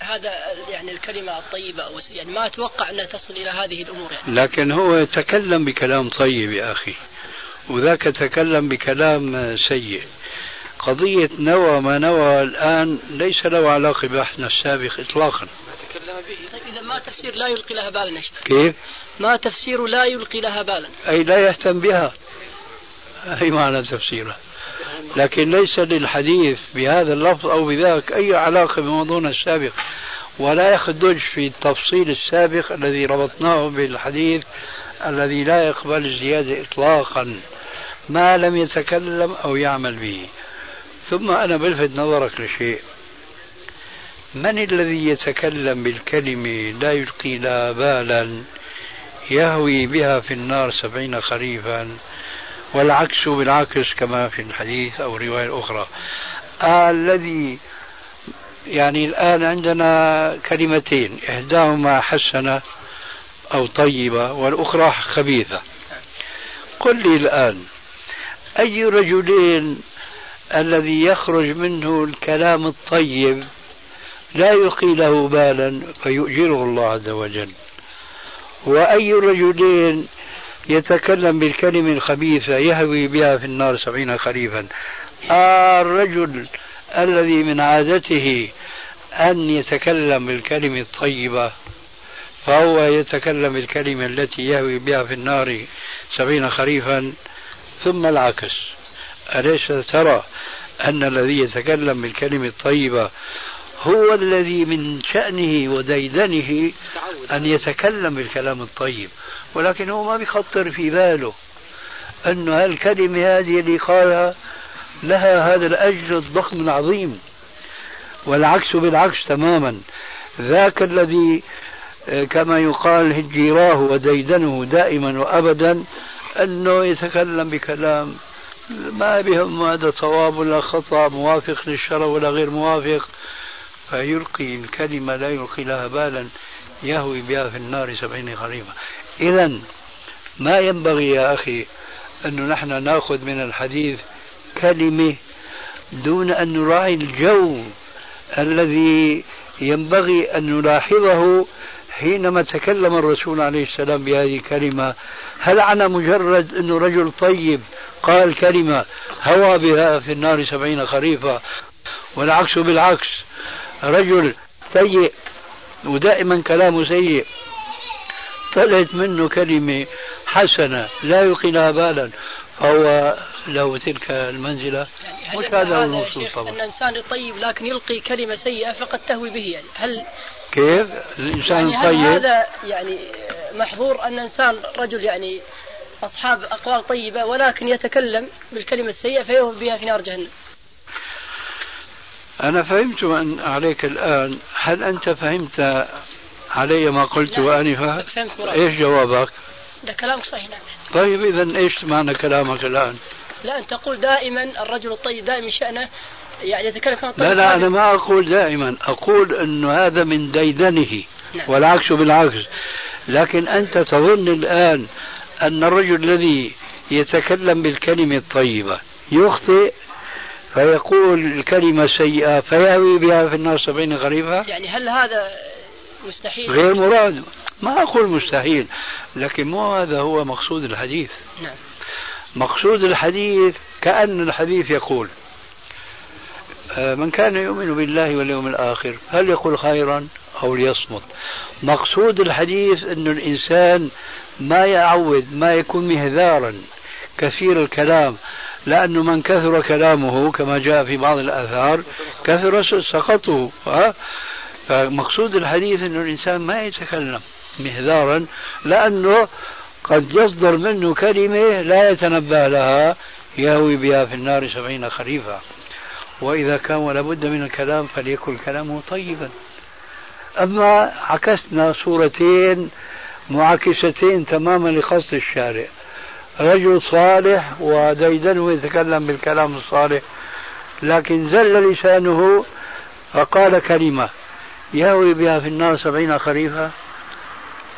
هذا يعني الكلمة الطيبة أو يعني ما أتوقع أنها تصل إلى هذه الأمور يعني. لكن هو تكلم بكلام طيب يا أخي وذاك تكلم بكلام سيء. قضية نوى ما نوى الآن ليس له علاقة بحثنا السابق إطلاقا. تكلم به طيب إذا ما تفسير لا يلقي لها بالا كيف؟ ما تفسير لا يلقي لها بالا. أي لا يهتم بها. أي معنى تفسيره؟ لكن ليس للحديث بهذا اللفظ أو بذاك أي علاقة بموضوعنا السابق. ولا يخدج في التفصيل السابق الذي ربطناه بالحديث الذي لا يقبل الزيادة إطلاقا. ما لم يتكلم أو يعمل به. ثم أنا بلفت نظرك لشيء. من الذي يتكلم بالكلمة لا يلقي لها بالا يهوي بها في النار سبعين خريفا والعكس بالعكس كما في الحديث أو رواية أخرى. الذي يعني الآن عندنا كلمتين إحداهما حسنة أو طيبة والأخرى خبيثة. قل لي الآن أي رجلين الذي يخرج منه الكلام الطيب لا يلقي له بالا فيؤجره الله عز وجل؟ وأي رجلين يتكلم بالكلمة الخبيثة يهوي بها في النار سبعين خريفا. آه الرجل الذي من عادته أن يتكلم بالكلمة الطيبة فهو يتكلم بالكلمة التي يهوي بها في النار سبعين خريفا ثم العكس. أليس ترى أن الذي يتكلم بالكلمة الطيبة هو الذي من شأنه وديدنه أن يتكلم بالكلام الطيب؟ ولكن هو ما بيخطر في باله أن هالكلمة هذه اللي قالها لها هذا الأجر الضخم العظيم والعكس بالعكس تماما. ذاك الذي آه، كما يقال هجيراه وديدنه دائما وأبدا أنه يتكلم بكلام ما بهم هذا صواب ولا خطأ موافق للشرع ولا غير موافق. فيلقي الكلمة لا يلقي لها بالا يهوي بها في النار سبعين خريفا إذا ما ينبغي يا أخي أن نحن نأخذ من الحديث كلمة دون أن نراعي الجو الذي ينبغي أن نلاحظه حينما تكلم الرسول عليه السلام بهذه الكلمة. هل على مجرد أنه رجل طيب قال كلمة هوى بها في النار سبعين خريفا والعكس بالعكس. رجل سيء ودائما كلامه سيء طلعت منه كلمة حسنة لا يلقي لها بالا. فهو له تلك المنزلة. يعني مش هذا هو المقصود طبعا. الإنسان طيب لكن يلقي كلمة سيئة فقد تهوي به يعني هل كيف؟ الإنسان يعني الطيب هذا يعني محظور أن إنسان رجل يعني أصحاب أقوال طيبة ولكن يتكلم بالكلمة السيئة فيهوي بها في نار جهنم؟ أنا فهمت أن عليك الآن. هل أنت فهمت علي ما قلت آنفا؟ إيش جوابك؟ ده كلامك صحيح نعم طيب إذا إيش معنى كلامك الآن؟ لا أنت تقول دائما الرجل الطيب دائما شأنه يعني يتكلم كما لا لا أنا ما أقول دائما أقول أنه هذا من ديدنه نعم. والعكس بالعكس لكن أنت تظن الآن أن الرجل الذي يتكلم بالكلمة الطيبة يخطئ فيقول الكلمة سيئة فيهوي بها في النار سبعين غريبة يعني هل هذا مستحيل. غير مراد. ما أقول مستحيل لكن مو هذا هو مقصود الحديث. نعم. مقصود الحديث كأن الحديث يقول آه، من كان يؤمن بالله واليوم الآخر هل يقول خيرا أو ليصمت؟ مقصود الحديث أن الإنسان ما يعود ما يكون مهذارا كثير الكلام لأنه من كثر كلامه كما جاء في بعض الآثار كثر سقطه فمقصود الحديث أنه الإنسان ما يتكلم مهذارا لأنه قد يصدر منه كلمة لا يتنبه لها يهوي بها في النار سبعين خريفا. وإذا كان ولا بد من الكلام فليكن كلامه طيبا. أما عكسنا صورتين معاكستين تماما لقصد الشارع. رجل صالح وديدنه يتكلم بالكلام الصالح لكن زل لسانه فقال كلمة. يهوي بها في النار سبعين خريفا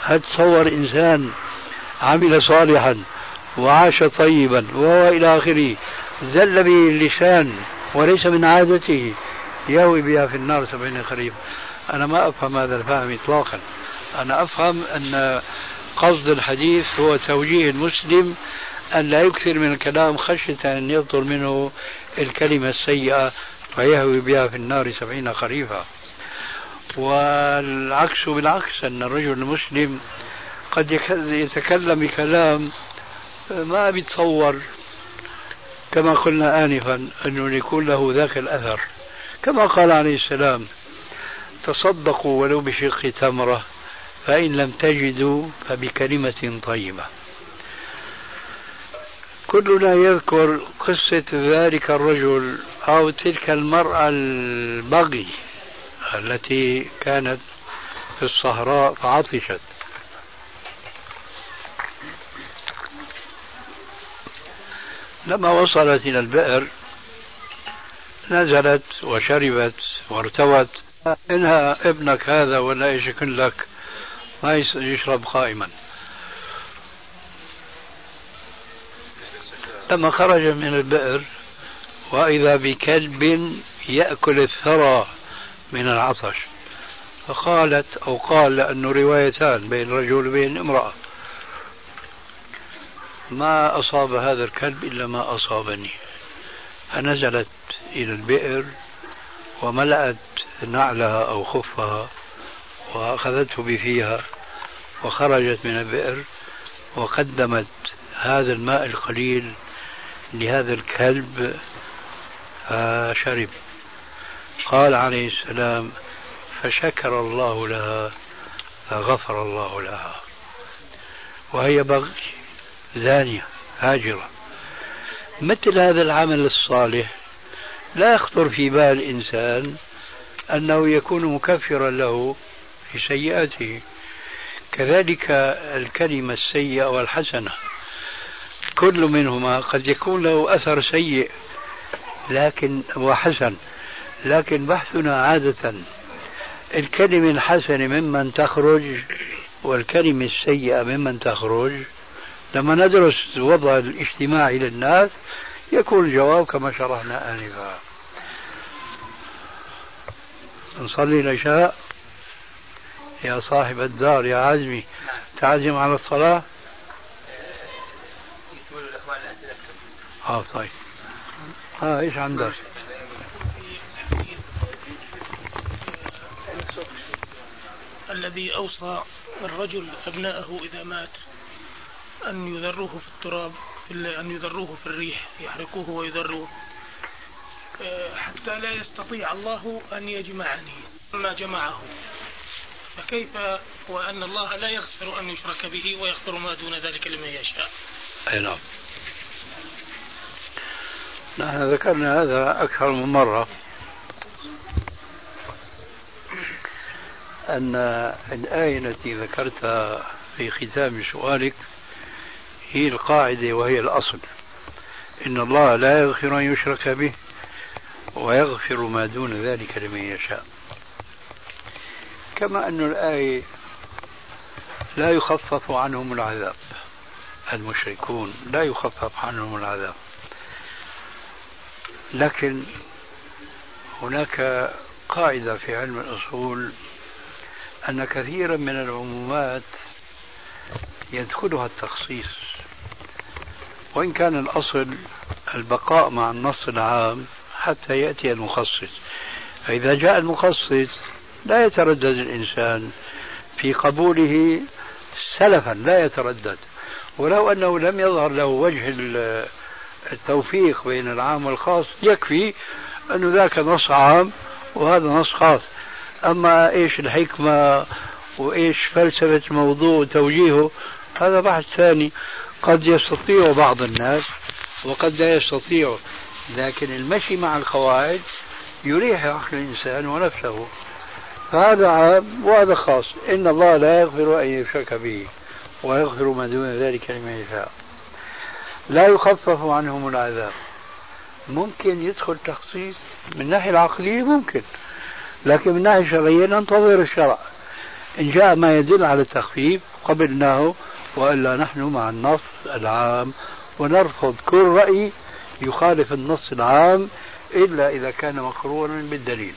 هل تصور إنسان عمل صالحا وعاش طيبا وهو إلى آخره زل به اللسان وليس من عادته يهوي بها في النار سبعين خريفا أنا ما أفهم هذا الفهم إطلاقا. أنا أفهم أن قصد الحديث هو توجيه المسلم أن لا يكثر من الكلام خشية أن يصدر منه الكلمة السيئة فيهوي بها في النار سبعين خريفا والعكس بالعكس أن الرجل المسلم قد يتكلم بكلام ما بيتصور. كما قلنا آنفا أنه يكون له ذاك الأثر. كما قال عليه السلام تصدقوا ولو بشق تمرة فإن لم تجدوا فبكلمة طيبة. كلنا يذكر قصة ذلك الرجل أو تلك المرأة البغي. التي كانت في الصحراء فعطشت لما وصلت إلى البئر نزلت وشربت وارتوت. إنها ابنك هذا ولا إيش يكن لك ما يشرب قائما لما خرج من البئر وإذا بكلب يأكل الثرى. من العطش. فقالت أو قال لأنه روايتان بين رجل وبين امرأة. ما أصاب هذا الكلب إلا ما أصابني. فنزلت إلى البئر وملأت نعلها أو خفها وأخذته بفيها وخرجت من البئر وقدمت هذا الماء القليل لهذا الكلب فشرب قال عليه السلام فشكر الله لها فغفر الله لها. وهي بغي زانية هاجرة. مثل هذا العمل الصالح لا يخطر في بال الإنسان أنه يكون مكفرا له في سيئاته. كذلك الكلمة السيئة والحسنة كل منهما قد يكون له أثر سيء لكن وحسن لكن بحثنا عادة الكلمة الحسنة ممن تخرج والكلمة السيئة ممن تخرج. لما ندرس الوضع الاجتماعي للناس يكون الجواب كما شرحنا آنفا. نصلي العشاء. يا صاحب الدار يا عزمي تعزم على الصلاة. آه طيب. آه إيش عندك؟ الذي أوصى الرجل أبناءه إذا مات أن يذروه في التراب أن يذروه في الريح يحرقوه ويذروه. آه، حتى لا يستطيع الله أن يجمعني ما جمعه. فكيف وأن الله لا يغفر أن يشرك به ويغفر ما دون ذلك لمن يشاء؟ أي نعم. نحن ذكرنا هذا أكثر من مرة. أن الآية التي ذكرتها في ختام سؤالك هي القاعدة وهي الأصل. إن الله لا يغفر أن يشرك به ويغفر ما دون ذلك لمن يشاء. كما أن الآية لا يخفف عنهم العذاب. المشركون لا يخفف عنهم العذاب. لكن هناك قاعدة في علم الأصول أن كثيرا من العمومات يدخلها التخصيص وإن كان الأصل البقاء مع النص العام حتى يأتي المخصص. فإذا جاء المخصص لا يتردد الإنسان في قبوله سلفا لا يتردد. ولو أنه لم يظهر له وجه التوفيق بين العام والخاص يكفي أن ذاك نص عام وهذا نص خاص. أما إيش الحكمة وإيش فلسفة الموضوع وتوجيهه هذا بحث ثاني. قد يستطيع بعض الناس وقد لا يستطيع لكن المشي مع القواعد يريح عقل الإنسان ونفسه. فهذا عام وهذا خاص. إن الله لا يغفر أن يشرك به ويغفر ما دون ذلك لمن يشاء. لا يخفف عنهم العذاب. ممكن يدخل تخصيص من الناحية العقلية ممكن. لكن من الناحية الشرعية ننتظر الشرع. إن جاء ما يدل على التخفيف قبلناه وإلا نحن مع النص العام ونرفض كل رأي يخالف النص العام إلا إذا كان مقرونا بالدليل.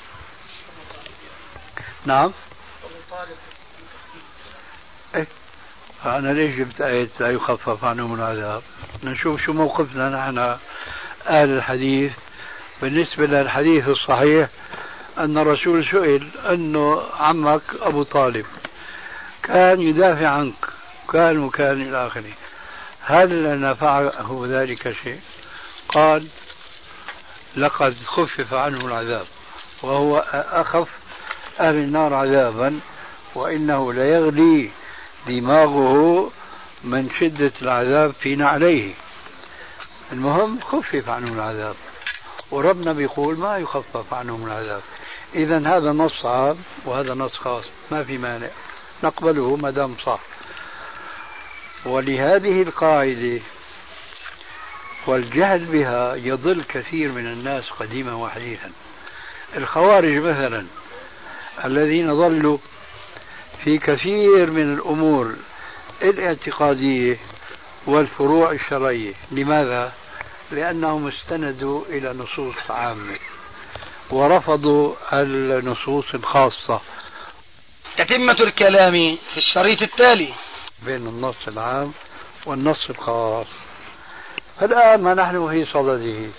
نعم؟ إيه؟ أنا ليش جبت آية لا يخفف عنهم العذاب؟ نشوف شو موقفنا نحن أهل الحديث. بالنسبة للحديث الصحيح أن الرسول سئل أنه عمك أبو طالب. كان يدافع عنك. كان وكان إلى آخره. هل نفعه ذلك شيء؟ قال لقد خفف عنه العذاب وهو أخف أهل النار عذابا وإنه ليغلي دماغه من شدة العذاب في نعليه. المهم خفف عنه العذاب. وربنا بيقول ما يخفف عنهم العذاب. إذا هذا نص عام وهذا نص خاص ما في مانع. نقبله ما دام صح. ولهذه القاعدة والجهل بها يضل كثير من الناس قديما وحديثا. الخوارج مثلا الذين ظلوا في كثير من الأمور الاعتقادية والفروع الشرعية. لماذا؟ لأنهم استندوا إلى نصوص عامة. ورفضوا النصوص الخاصة. تتمة الكلام في الشريط التالي. بين النص العام والنص الخاص. الآن ما نحن في صدده.